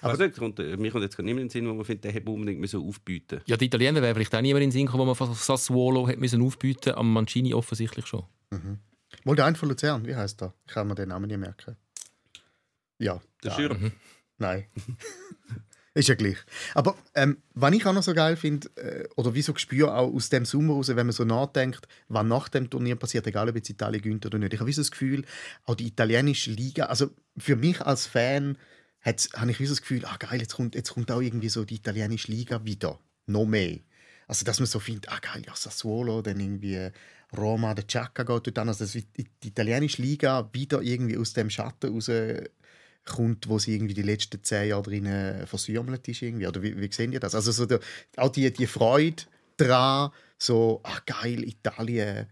Aber- also, kommt, äh, mir kommt jetzt gar mehr in den Sinn, wo man findet, der hätte unbedingt müssen aufbieten Ja, die Italiener wäre vielleicht auch niemand in den Sinn gekommen, wo man von Sassuolo hätte müssen aufbieten am Mancini offensichtlich schon. Mal der eine von Luzern, wie heißt der? Ich kann mir den Namen nicht merken. Ja. Der ja. Schürr. Nein. ist ja gleich. Aber ähm, was ich auch noch so geil finde, äh, oder wieso spüre auch aus dem Sommer raus, wenn man so nachdenkt, was nach dem Turnier passiert, egal ob jetzt Italien gewinnt oder nicht. Ich habe so das Gefühl, auch die italienische Liga, also für mich als Fan habe ich so das Gefühl, ah geil, jetzt kommt, jetzt kommt auch irgendwie so die italienische Liga wieder. Noch mehr. Also, dass man so findet, ah geil, ja, Sassuolo, dann irgendwie Roma, der Chaka geht an. Also, dass die, italienische Liga wieder irgendwie aus dem Schatten raus kommt, wo sie irgendwie die letzten zehn Jahre drin äh, versäumelt ist. Irgendwie. Oder wie, wie sehen ihr das? Also so der, auch die, die Freude daran, so, ah geil, Italien,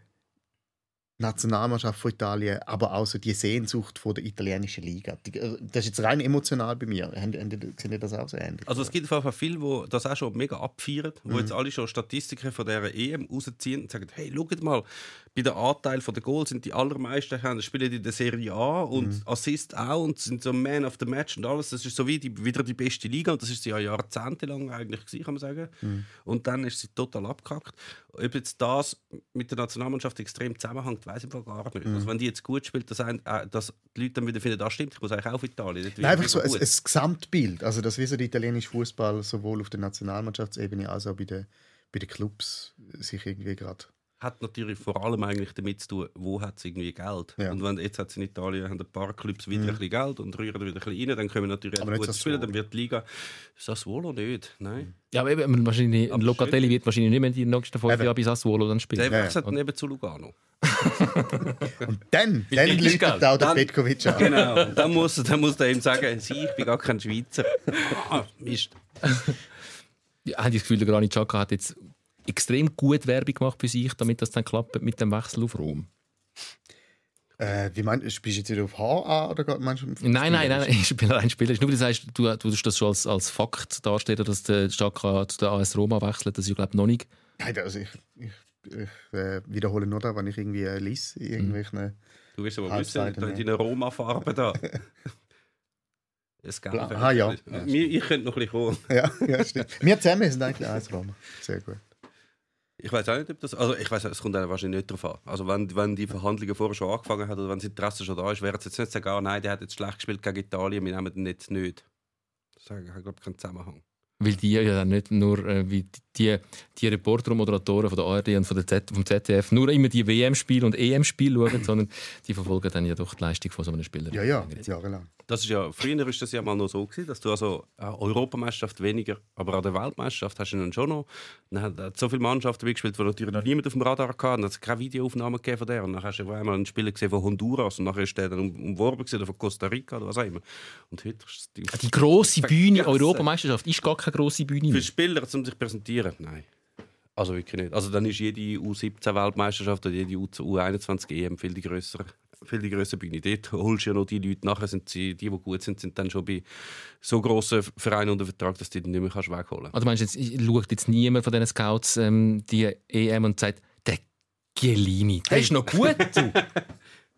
Nationalmannschaft von Italien, aber auch so die Sehnsucht von der italienischen Liga. Äh, das ist jetzt rein emotional bei mir. Sehen ihr das auch so ähnlich? Also es gibt auf jeden Fall viele, die das auch schon mega abfeiern, wo jetzt alle schon Statistiken von dieser EM rausziehen und sagen, hey, schaut mal, bei der Anteil der Goals sind die allermeisten haben, spielen in der Serie A und Assist auch und sind so Man of the Match und alles. Das ist so wie die, wieder die beste Liga und das ist sie ja jahrzehntelang eigentlich gewesen, kann man sagen. Und dann ist sie total abgekackt. Ob jetzt das mit der Nationalmannschaft extrem zusammenhängt, weiß ich gar nicht. Also wenn die jetzt gut spielt, dass, ein, äh, dass die Leute dann wieder finden, das stimmt, ich muss eigentlich auch auf Italien. Nein, einfach so ein, ein Gesamtbild. Also, dass wie so der italienische Fußball sowohl auf der Nationalmannschaftsebene als auch bei den, bei den Clubs sich irgendwie gerade. Hat natürlich vor allem eigentlich damit zu tun, wo hat es irgendwie Geld. Ja. Und wenn jetzt hat's in Italien haben ein paar Clubs wieder ein bisschen Geld und rühren wieder ein bisschen rein, dann können wir natürlich Aber gut spielen, dann wird die Liga Sassuolo nicht, nein. Ja, aber eben, wahrscheinlich, ein Locatelli wird wahrscheinlich nicht mehr die nächsten fünf Eben. Jahre bis Sassuolo dann spielen. Der Ja, wechselt neben zu Lugano. Und dann, dann Geld. auch der Dann- Petkovic an. Genau. Und dann muss, dann muss der ihm sagen, «Sie, ich bin gar kein Schweizer. Ah, Mist. Ja, habe ich das Gefühl, der Granit Xhaka hat jetzt extrem gut Werbung gemacht für sich, damit das dann klappt mit dem Wechsel auf Rom. Äh, wie meinst du, spielst du jetzt wieder auf HA oder meinst du? Nein, nein, nein, ich bin ein Spieler. Nur, weil du sagst, du, du tust das schon als, als Fakt darstellen, dass der Xhaka zu der AS Roma wechselt. Das ist, glaube ich, noch nicht. Nein, also ich, ich, ich äh, wiederhole nur da, wenn ich irgendwie äh, lese, in irgendwelchen. Du wirst aber wissen, da ja. in deiner Roma-Farbe da. Es Blau. Ah, ja. Mir- Ich könnte noch ein bisschen kommen. Ja, ja, stimmt. Wir zusammen sind eigentlich eins Roma. Sehr gut. Ich weiß auch nicht, ob das. Also, ich weiß, es kommt wahrscheinlich nicht darauf an. Also, wenn, wenn die Verhandlungen vorher schon angefangen haben oder wenn das Interesse schon da ist, wäre es jetzt nicht sagen, ah, nein, der hat jetzt schlecht gespielt gegen Italien, wir nehmen den jetzt nicht. Das hat, glaube ich, keinen Zusammenhang. Weil die ja dann nicht nur äh, wie die, die Reporter und Moderatoren von der ARD und von der Z, vom ZDF nur immer die WM-Spiele und EM-Spiele schauen, sondern die verfolgen dann ja doch die Leistung von so einem Spieler. Ja, ja, jahrelang. Das ist ja, früher ist das ja mal noch so gewesen, dass du also äh, Europameisterschaft weniger, aber an der Weltmeisterschaft hast du dann schon noch. Dann hat, hat so viele Mannschaften gespielt, wo natürlich noch niemand auf dem Radar hatte. Dann hat es keine Videoaufnahmen gegeben von der. Und dann hast du auf einmal einen Spieler gesehen von Honduras und nachher ist der dann um, umworben gewesen, oder von Costa Rica oder was auch immer. Und heute ist Ding Die grosse Bühne. Europameisterschaft ist gar keine grosse Bühne Für. Spieler, um sich zu präsentieren? Nein. Also wirklich nicht. Also dann ist jede U17-Weltmeisterschaft oder jede U21-EM E viel die größere, viel die größere Bühne. Dort holst du ja noch die Leute nachher, sind sie, die, die gut sind, sind dann schon bei so grossen Vereinen unter Vertrag, dass du die nicht mehr kannst wegholen Also meinst du, jetzt, schaut jetzt niemand von diesen Scouts ähm, die EM und sagt, der Chiellini, der ist noch gut. du.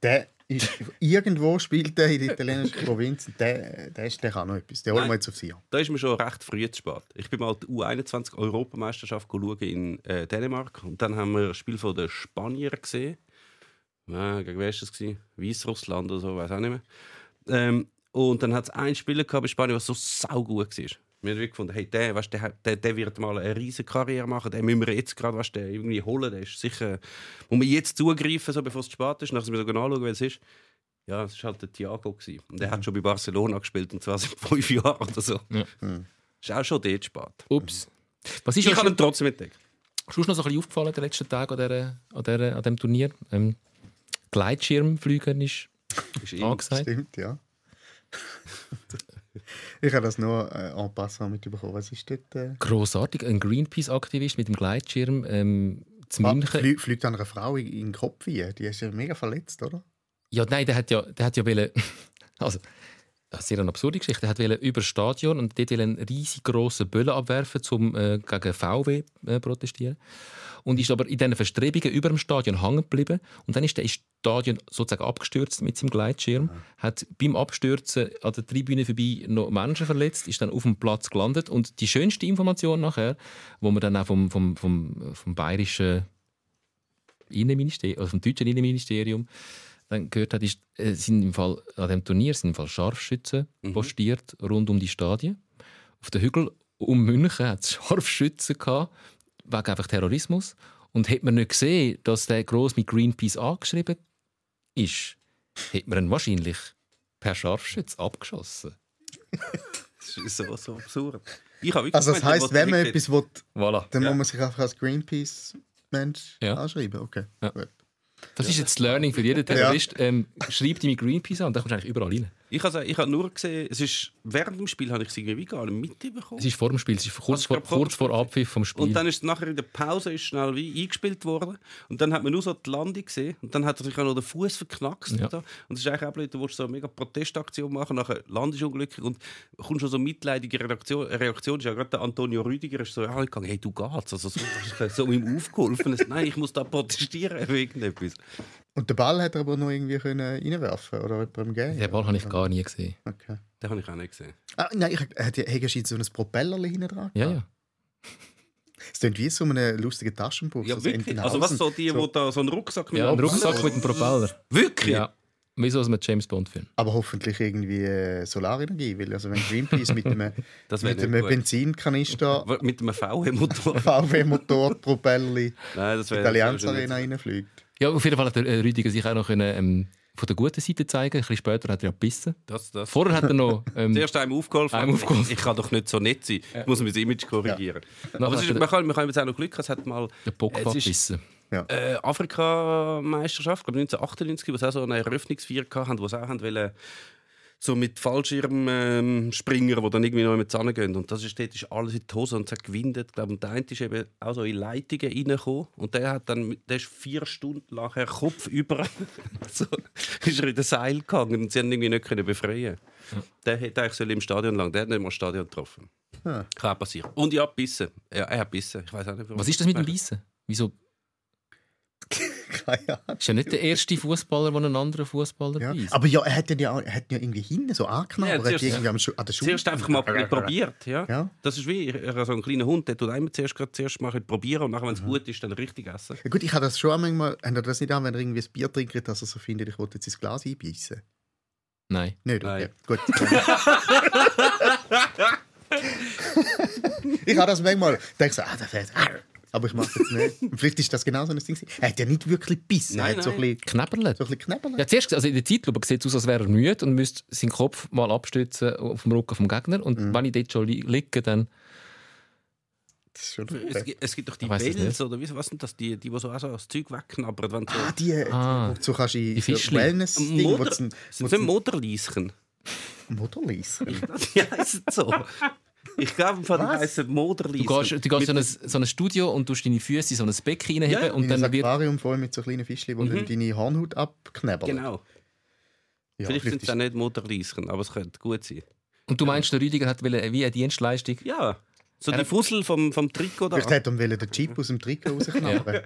Der ist, irgendwo spielt er in der italienischen Provinz. Der, der, ist, der kann noch etwas. Der holen wir Nein. jetzt aufs Jahr. Da ist mir schon recht früh zu spät. Ich bin mal die U21-Europameisterschaft schauen in äh, Dänemark und dann haben wir ein Spiel von den Spaniern gesehen. Ja, gegen wer war das? Weißrussland oder so, weiß auch nicht mehr. Ähm, und dann hat es einen Spieler gehabt bei Spanien, der so saugut war. Wir haben wirklich gefunden, hey, der, weißt, der, der, der wird mal eine riesige Karriere machen. Den müssen wir jetzt gerade weißt, den irgendwie holen. Der ist sicher, muss man jetzt zugreifen, so bevor es zu spät ist. Sind wir so anschauen, wer es ist. Ja, es war halt der Thiago. Gewesen. Und der hat schon bei Barcelona gespielt, und zwar seit fünf Jahren oder so. Ja. Ist auch schon dort spät. Ups. Was ist Ich habe ihn trotzdem entdeckt. sonst noch so ein bisschen aufgefallen den letzten Tag an, dieser, an, dieser, an diesem Turnier? Ähm, Gleitschirmfliegen ist Ist angesagt. Stimmt, ja. ich habe das nur äh, en passant mitbekommen. Was ist dort? Äh, Grossartig, ein Greenpeace-Aktivist mit dem Gleitschirm ähm, zu ah, München. flü fliegt einer Frau in, in den Kopf ein. Die ist ja mega verletzt, oder? Ja, nein, der hat ja, der hat ja wollen, also das ist sehr eine absurde Geschichte. Der hat wollen über das Stadion und dort einen riesig grossen Böllen abwerfen, um äh, gegen VW äh, protestieren. Und ist aber in diesen Verstrebungen über dem Stadion hängen geblieben. Und dann ist der Stadion sozusagen abgestürzt mit seinem Gleitschirm. Hat beim Abstürzen an der Tribüne vorbei noch Menschen verletzt, ist dann auf dem Platz gelandet. Und die schönste Information nachher, wo man dann auch vom, vom, vom, vom bayerischen Innenministerium, also vom deutschen Innenministerium dann gehört hat, ist, äh, sind im Fall, an dem Turnier sind im Fall Scharfschützen postiert rund um die Stadien. Auf den Hügel um München hat es Scharfschützen gehabt, wegen einfach Terrorismus. Und hätte man nicht gesehen, dass der gross mit Greenpeace angeschrieben ist, hätte man ihn wahrscheinlich per Scharfschütz abgeschossen. Das ist so, so absurd. Also das gemeint, heisst, wenn man etwas will, Voilà. dann Ja. muss man sich einfach als Greenpeace-Mensch Ja. anschreiben. Okay, Ja. gut. Das ist jetzt das Learning für jeden Terrorist. Ähm, schreib dich mit Greenpeace an und dann kommst du eigentlich überall rein. Ich habe ich nur gesehen, es ist, während dem Spiel habe ich es irgendwie gar nicht mitbekommen. Es ist vor dem Spiel, es ist kurz, Also, vor, kurz vor Abpfiff vom Spiel. Und dann ist es nachher in der Pause ist schnell wie eingespielt worden. Und dann hat man nur so die Landung gesehen. Und dann hat er sich auch noch den Fuß verknackst. Ja. Da. Und es ist eigentlich auch blöd, du willst so eine mega Protestaktion machen, nachher landest du unglücklich und kommst schon so mitleidige Reaktion. Reaktion ist ja gerade der Antonio Rüdiger ist so angegangen, hey, du geht's. Also so, so ihm aufgeholfen. Nein, ich muss da protestieren wegen irgendetwas. Und den Ball hat er aber noch irgendwie können reinwerfen oder jemandem geben. Den Ball habe ich gar nie gesehen. Okay. Den habe ich auch nicht gesehen. Ah, nein, ich, hat so ein Propeller hinten dran? Ja, ja. Es klingt wie so ein lustiger Taschenbuch. Ja, so wirklich. Also was so die, wo da so einen Rucksack Ja, ein dem Rucksack mit dem Propeller. Wirklich? Ja. Wie so aus einem James Bond-Film. Aber hoffentlich irgendwie äh, Solarenergie, weil also wenn Greenpeace mit einem, mit einem gut. Benzinkanister, Mit einem VW-Motor. VW-Motor, Propelli, Nein, das in wäre die Allianz Arena reinfliegt. Ja, auf jeden Fall hat der äh, Rüdiger sich auch noch können, ähm, von der guten Seite zeigen. Ein bisschen später hat er ja gebissen. Das, das. Vorher hat er noch. Ähm, Zuerst einem aufgeholfen. Einem aufgeholfen. Ich, ich kann doch nicht so nett sein. Ich muss mein Image korrigieren. Nachher Aber es ist, man, kann, man kann jetzt auch noch Glück haben. Es hat mal der Pogba Es gebissen. äh, Afrika-Meisterschaft, glaube 1998, wo sie auch so eine Eröffnungsfeier hatten, wo sie auch haben wollen, so mit Fallschirmspringer, die dann irgendwie noch mit gehen. Und das ist, dort ist alles in die Hose und es hat gewindet. Glaube, und der eine ist eben auch so in Leitungen reingekommen und der hat dann, der ist vier Stunden lang Herr Kopf über so, ist er in das Seil gegangen und sie haben ihn irgendwie nicht können befreien. Der hätte eigentlich im Stadion lang, der hat nicht mal das Stadion getroffen. Ah. Kann passieren. Und ja, bissen. Ja, er hat bissen. Ich weiß auch nicht, warum. Was ist das mit dem Bissen? Wieso? Keine Ahnung. Ist ja nicht der erste Fußballer, der einen anderen Fußballer Ja. beißt. Aber ja, er hat ihn ja, er hat ihn ja irgendwie hinten so angenommen, Ja, er zuerst- irgendwie am Schu an der. Zuerst einfach mal probiert, ja. Ja. Das ist wie so ein kleiner Hund, der tut einmal zuerst, grad zuerst mal probieren und nachher, wenn es gut ist, dann richtig essen. Ja, gut, ich habe das schon manchmal, habt ihr das nicht an, wenn er irgendwie ein Bier trinkt, dass er so findet, ich wollte jetzt ins Glas einbeissen? Nein. Nicht, Nein. okay. Gut. ich habe das manchmal, denke so, ah, das heißt, aber ich mache es jetzt nicht. Vielleicht ist das genau so ein Ding. Er hat ja nicht wirklich er Nein, hat so ein bisschen, Knäpperle. so ein bisschen. Ja, zuerst, also in der Zeitlupe sieht es aus, als wäre er müde und müsste seinen Kopf mal abstützen auf dem Rücken vom Gegner. Und Mhm. wenn ich dort schon li liege, dann. Das ist schon Es, gibt- es gibt doch die Bells, oder wie, was sind das? Die, die, die so auch so das Zeug wegknabbern. Wenn so Ah, die, Ah. die, so kannst du in Die so. Wellness-Ding, wo Motor, sind Motorlieschen. Motorlies. Die heißen so. Ich glaube, die Was? heißen Du gehst, du gehst so, ein, so ein Studio und tust deine Füße in so ein Becken reinheben Ja, und in ein dann wird. Aquarium voll mit so kleinen Fischchen, wo dann deine Hornhaut abknabbern. Genau. Ja, vielleicht sind es auch nicht Motorlieschen, aber es könnte gut sein. Und du meinst, der Rüdiger hat wollen, wie eine Dienstleistung. Ja. So Er die Fussel vom, vom Trikot da. Vielleicht hat er den Chip aus dem Trikot rausknabbern.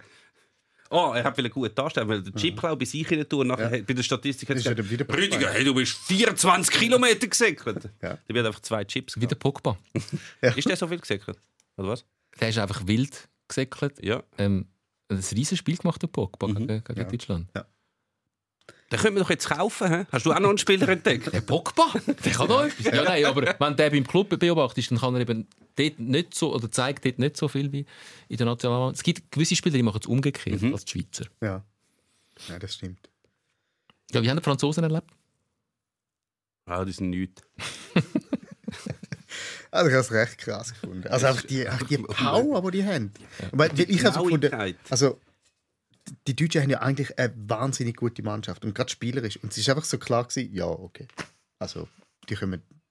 Oh, er hat will gut darstellen, weil der Chip glaube bei sich rein tun. Nachher hat- bei der Statistik hat Das er ist ja gesagt, Rüdiger, hey, du bist 24 Kilometer gesäckelt. Ja. Da wird einfach zwei Chips. Wie der. Pogba. Ist der so viel gesäckelt? Oder was? Der ist einfach wild gesäckelt. Ja. Ähm, ein riesiges Spiel gemacht, der Pogba, Mhm. gegen, gegen Ja. Deutschland. Den können wir doch jetzt kaufen. He? Hast du auch noch einen Spieler entdeckt? Der Pogba? Der kann doch etwas. Ja, nein, aber wenn der beim Club beobachtet, dann kann er eben dort nicht so, oder zeigt dort nicht so viel wie in der Nationalmannschaft. Es gibt gewisse Spieler, die machen es umgekehrt Mhm. als die Schweizer. Ja. ja, das stimmt. Ja, wie haben die Franzosen erlebt? Ah, die sind nichts. Also ich habe es recht krass gefunden. Also einfach die, einfach die Power, die die haben. Weil, weil ich habe so gefunden, also die Deutschen haben ja eigentlich eine wahnsinnig gute Mannschaft und gerade spielerisch. Und es ist einfach so klar gewesen, ja, okay. Also die kommen n-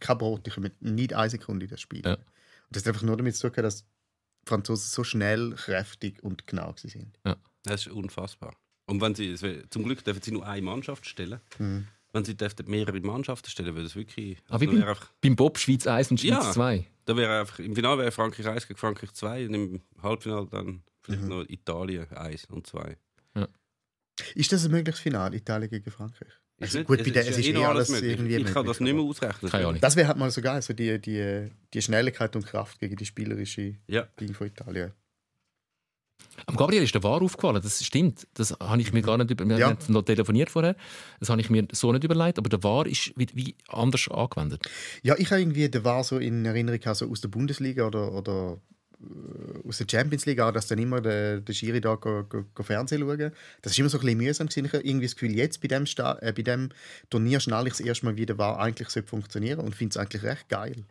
kein Brot, die kommen nicht eine Sekunde in das Spiel. Ja. Und das hat einfach nur damit zu tun, dass die Franzosen so schnell, kräftig und genau sind. Das ist unfassbar. Und wenn sie, zum Glück dürfen sie nur eine Mannschaft stellen. Mhm. Wenn sie dürften mehrere Mannschaften stellen, würde es wirklich. Ah, wie da beim, wäre einfach, beim Bob Schweiz 1 und Schweiz Ja. 2. da wäre einfach, Im Finale wäre Frankreich 1 gegen Frankreich 2 und im Halbfinale dann vielleicht Mhm. noch Italien 1 und 2. Ist das ein mögliches Finale, Italien gegen Frankreich? Also nicht- gut, bei der, es ist eh eh alles möglich. irgendwie Ich kann das nicht mehr ausrechnen. Keine Ahnung. Das wäre halt mal so geil, so die, die, die Schnelligkeit und Kraft gegen die spielerische Ja. Ding von Italien. Am Gabriel ist der War aufgefallen, das stimmt. Das habe ich mir gar nicht über. Wir Ja. haben noch telefoniert vorher. Das habe ich mir so nicht überlegt, aber der War ist wie, wie anders angewendet. Ja, ich habe irgendwie, der war so in Erinnerung also aus der Bundesliga oder, oder aus der Champions League, auch, dass dann immer der, der Schiri da go, go, go Fernsehen schauen. Das ist immer so ein bisschen mühsam gewesen. Ich habe irgendwie das Gefühl, jetzt bei dem, Sta äh, bei dem Turnier schnalle ich das erste Mal wieder, war eigentlich sollte funktionieren und finde es eigentlich recht geil.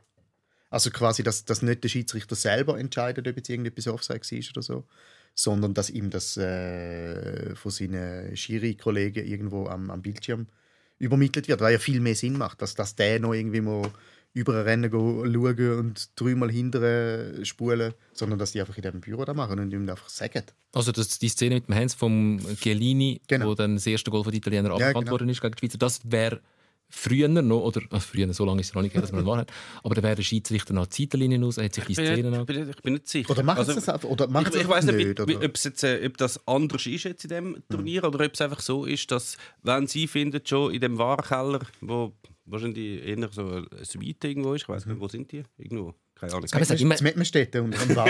Also quasi, dass, dass nicht der Schiedsrichter selber entscheidet, ob jetzt irgendetwas Offside war oder so, sondern dass ihm das äh, von seinen Schiri-Kollegen irgendwo am, am Bildschirm übermittelt wird, weil ja viel mehr Sinn macht, dass, dass der noch irgendwie mal über ein Rennen go schauen und dreimal hinterher spulen, sondern dass die einfach in diesem Büro da machen und ihm einfach sagen. Also das, die Szene mit dem Hands vom Chiellini, Genau. wo dann das erste Goal von den Italienern Ja, genau. worden ist gegen die Schweizer, das wäre früher noch, oder äh, früher, so lange ist es noch nicht her, dass man wahr hat, aber da wäre der Schiedsrichter noch die Seitenlinie aus, er hat sich die Szenen an. ich, bin nicht, ich bin nicht sicher. Oder machen Also, sie das einfach, oder machen Ich, ich es weiß nicht, ob, es jetzt, äh, ob das anders ist jetzt in dem Turnier oder ob es einfach so ist, dass wenn sie finden, schon in dem Warenkeller, wo wahrscheinlich eher so eine Suite irgendwo ist, ich weiß nicht, wo sind die? Irgendwo. Keine Ahnung. Aber es hat immer, Das Mettenstädte und am Bau.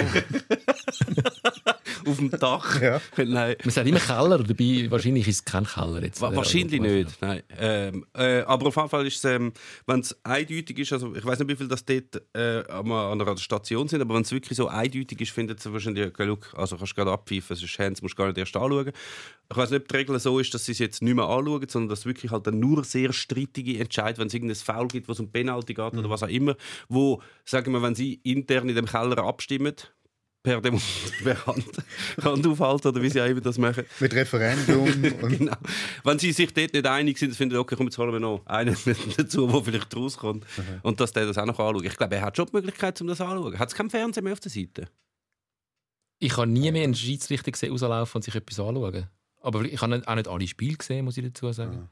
Auf dem Dach. Ja. Nein. man sagt immer Keller dabei. Wahrscheinlich ist es kein Keller jetzt. Wa- Wahrscheinlich nicht, nein. Ähm, äh, aber auf jeden Fall ist es, ähm, wenn es eindeutig ist, also ich weiß nicht, wie viel das dort äh, an einer Station sind, aber wenn es wirklich so eindeutig ist, findet es wahrscheinlich, okay, look, also kannst du gerade abpfeifen, es ist Hands, musst du gar nicht erst anschauen. Ich weiß nicht, ob die Regel so ist, dass sie es jetzt nicht mehr anschauen, sondern dass es wirklich halt dann nur sehr strittige Entscheid, wenn es irgendein Foul gibt, wo es um Penalty geht oder was auch immer, wo, sagen wir, wenn sie intern in dem Keller abstimmen, per, Demo per Hand, Hand aufhalten oder wie sie auch immer das machen, Mit Referendum. Genau. Wenn sie sich dort nicht einig sind, finden sie, okay, komm, jetzt holen wir noch einen dazu, der vielleicht rauskommt. Und dass der das auch noch anschaut. Ich glaube, er hat schon die Möglichkeit, um das anzuschauen. Hat es keinen Fernseher mehr auf der Seite? Ich habe nie mehr einen Schiedsrichter gesehen, rauslaufen und sich etwas anschauen. Aber ich habe nicht- auch nicht alle Spiele gesehen, muss ich dazu sagen.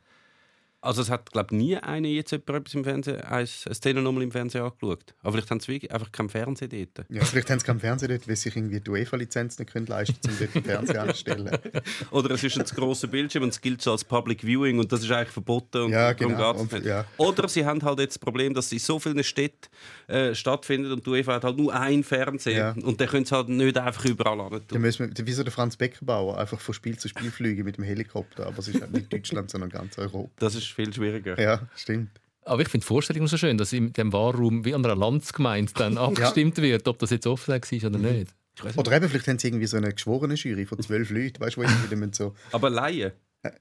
Also es hat, glaube ich, nie einer jetzt etwas im Fernsehen, eine Szene nochmal im Fernsehen angeschaut. Aber vielleicht haben sie einfach keinen Fernseher dort. ja, vielleicht haben sie keinen Fernseher dort, weil sie sich irgendwie die UEFA-Lizenz nicht können leisten können, um dort den Fernseher anzustellen. Oder es ist ein zu grosser Bildschirm und es gilt so als Public Viewing und das ist eigentlich verboten. Und Ja, genau. Und- ja. Oder sie haben halt jetzt das Problem, dass es in so vielen Städten äh, stattfindet und die UEFA hat halt nur einen Fernseher. Ja. Und der können es halt nicht einfach überall an Dann müssen wir, wie so der Franz Beckenbauer, einfach von Spiel zu Spiel fliegen mit dem Helikopter. Aber es ist halt nicht Deutschland, sondern ganz Europa. Das ist viel schwieriger. Ja, stimmt. Aber ich finde die Vorstellung so schön, dass in dem Wahlraum wie an einer Landsgemeinde dann abgestimmt wird, ob das jetzt Offside war oder nicht. Oder eben, vielleicht haben sie irgendwie so eine geschworene Jury von zwölf Leuten, weißt du, wo dann so. Aber Laien.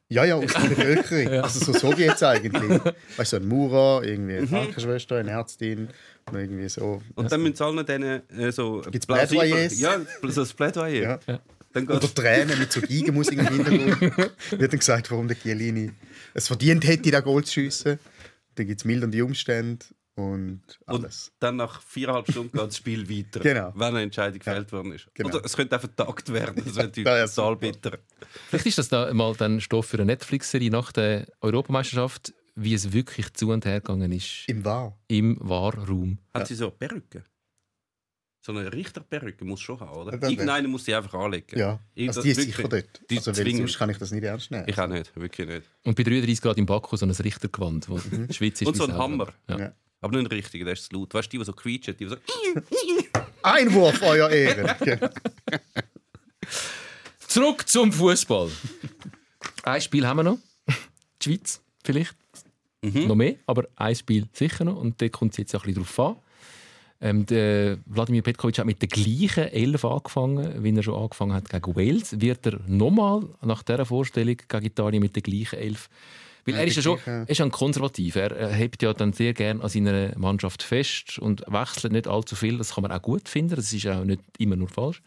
Ja, ja, aus der Bevölkerung. Also so Sowjets eigentlich. Weißt du, so ein Maurer, irgendwie eine Krankenschwester, eine Ärztin, und irgendwie so. Und dann müssen sie allen denen äh, so... Gibt's plausibel- Plädoyers? Ja, so ein Plädoyer. Ja. Dann Oder geht's, Tränen mit so Geigenmusik im Hintergrund. Wird dann gesagt, warum der Chiellini es verdient hätte, da Goal zu schiessen. Dann gibt es mildernde Umstände und alles. dann nach viereinhalb Stunden geht das Spiel weiter. Genau. Wenn eine Entscheidung gefällt worden ist. Genau. Oder es könnte auch vertagt werden. Das wäre Ja, ja, total bitter. Vielleicht ist das da mal dann Stoff für eine Netflix-Serie nach der Europameisterschaft, wie es wirklich zu und her gegangen ist Im Wahr. im Wahrraum. Hat sie so Perücke? So eine Richterperücke muss schon haben, oder? Ja, das Irgendeiner muss sie einfach anlegen. Ja. Ich- Also die ist wirklich- sicher dort. die also, sonst kann ich das nicht ernst nehmen. Ich auch nicht, wirklich nicht. Und bei 33 Grad im Baku so ein Richtergewand, wo die Schweiz ist. Und so ein. Hammer. Ja. Ja. Aber nicht ein richtiger, der ist zu laut. Weißt du, die, die so quietschen, die, die so. Einwurf, euer Ehren. Genau. Zurück zum Fußball. ein Spiel haben wir noch. Die Schweiz, vielleicht. Mhm. Noch mehr, aber ein Spiel sicher noch. Und da kommt es jetzt auch ein bisschen drauf an. Ähm, der Wladimir Petkovic hat mit der gleichen Elf angefangen, wie er schon angefangen hat gegen Wales. Wird er nochmal nach dieser Vorstellung gegen Italien mit der gleichen Elf? Weil Ja, er ist ja schon er ist ja ein Konservativer. Er, hebt ja dann sehr gern an seiner Mannschaft fest und wechselt nicht allzu viel. Das kann man auch gut finden. Das ist auch nicht immer nur falsch.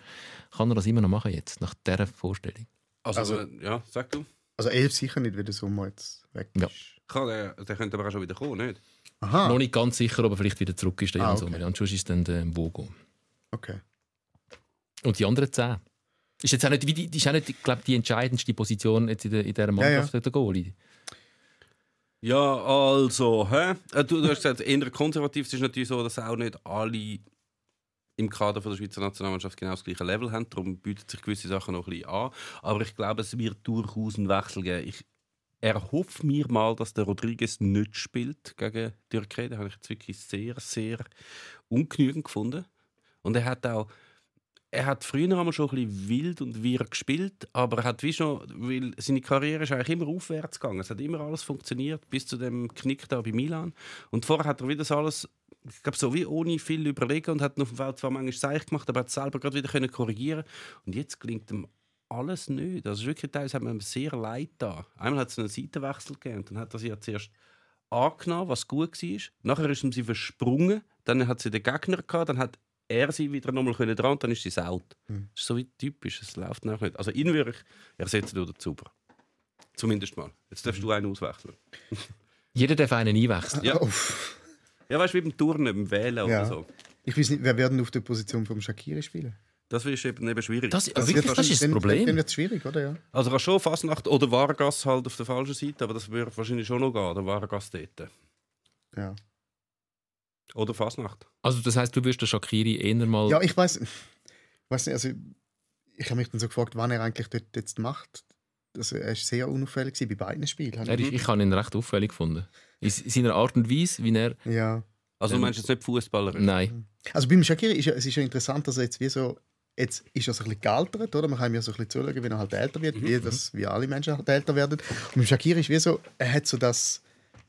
Kann er das immer noch machen jetzt, nach dieser Vorstellung? Also, Also- äh, ja, sag du. Also elf sicher nicht, weil der Sommer jetzt weg ist. Ja. Kann, der, der könnte aber auch schon wieder kommen, nicht? Aha, Noch nicht ganz sicher, ob er vielleicht wieder zurück ist. Der Ah, Jan okay. Sommer. Und sonst ist dann der Bogo. okay. Und die anderen zehn. Ist jetzt auch nicht, wie die, ist auch nicht, ich glaube, die entscheidendste Position jetzt in, der, in dieser Mannschaft, der Goalie. Ja, also, hä? Äh, Du, du hast gesagt, eher konservativ. Es ist natürlich so, dass auch nicht alle im Kader von der Schweizer Nationalmannschaft genau das gleiche Level haben. Darum bieten sich gewisse Sachen noch ein bisschen an. Aber ich glaube, es wird durchaus einen Wechsel geben. Ich erhoffe mir mal, dass der Rodriguez nicht spielt gegen die Türkei. Den habe ich jetzt wirklich sehr, sehr ungenügend gefunden. Und er hat auch er hat früher einmal schon ein bisschen wild und wirr gespielt, aber er hat wie schon, weil seine Karriere ist eigentlich immer aufwärts gegangen. Es hat immer alles funktioniert, bis zu dem Knick da bei Milan. Und vorher hat er wieder das alles, ich glaube, so wie ohne viel überlegen und hat auf dem Feld zwar manchmal Seich gemacht, aber hat es selber gerade wieder können korrigieren Und jetzt gelingt ihm alles nicht. Also wirklich teilweise hat man sehr leid da. Einmal hat es einen Seitenwechsel gegeben und dann hat er sie ja zuerst angenommen, was gut war. Nachher ist sie versprungen, dann hat sie den Gegner gehabt, dann hat er sie wieder nochmal können dran und dann ist sie out. Mhm. Das ist so wie typisch, es läuft nachher nicht. Also ihn würde ich ersetzen oder Zuber. Zumindest mal. Jetzt darfst du einen auswechseln. Jeder darf einen einwechseln. Ja. Uff. Ja, weißt du, wie beim Turnen, beim Wählen Ja. oder so. Ich weiß nicht, wer werden auf der Position vom Shakiri spielen? Das ist eben, eben schwierig. Das, Also wirklich, das ist das dann- Dann Problem. wird es schwierig, oder? Ja. Also kann schon Fasnacht oder Vargas halt auf der falschen Seite, aber das würde wahrscheinlich schon noch gehen, der Vargas dort. Ja, Oder Fasnacht. Also das heißt, du wirst den Shakiri eher mal... ja ich weiß weiß nicht, also ich habe mich dann so gefragt, wann er eigentlich dort jetzt macht. Also er war sehr unauffällig bei beiden Spielen. er ist, ich habe ihn recht auffällig gefunden. In seiner Art und Weise, wie er... ja, Also du meinst jetzt nicht Fußballer? Nein. Also beim Shakiri ist ja, es ist ja interessant, dass er jetzt wie so jetzt ist er so ein bisschen gealtert, oder? Man kann ihm ja so ein bisschen zuschauen, wenn er halt älter wird, wie, das, wie alle Menschen halt älter werden. Und beim Shakiri ist wie so, er hat so das,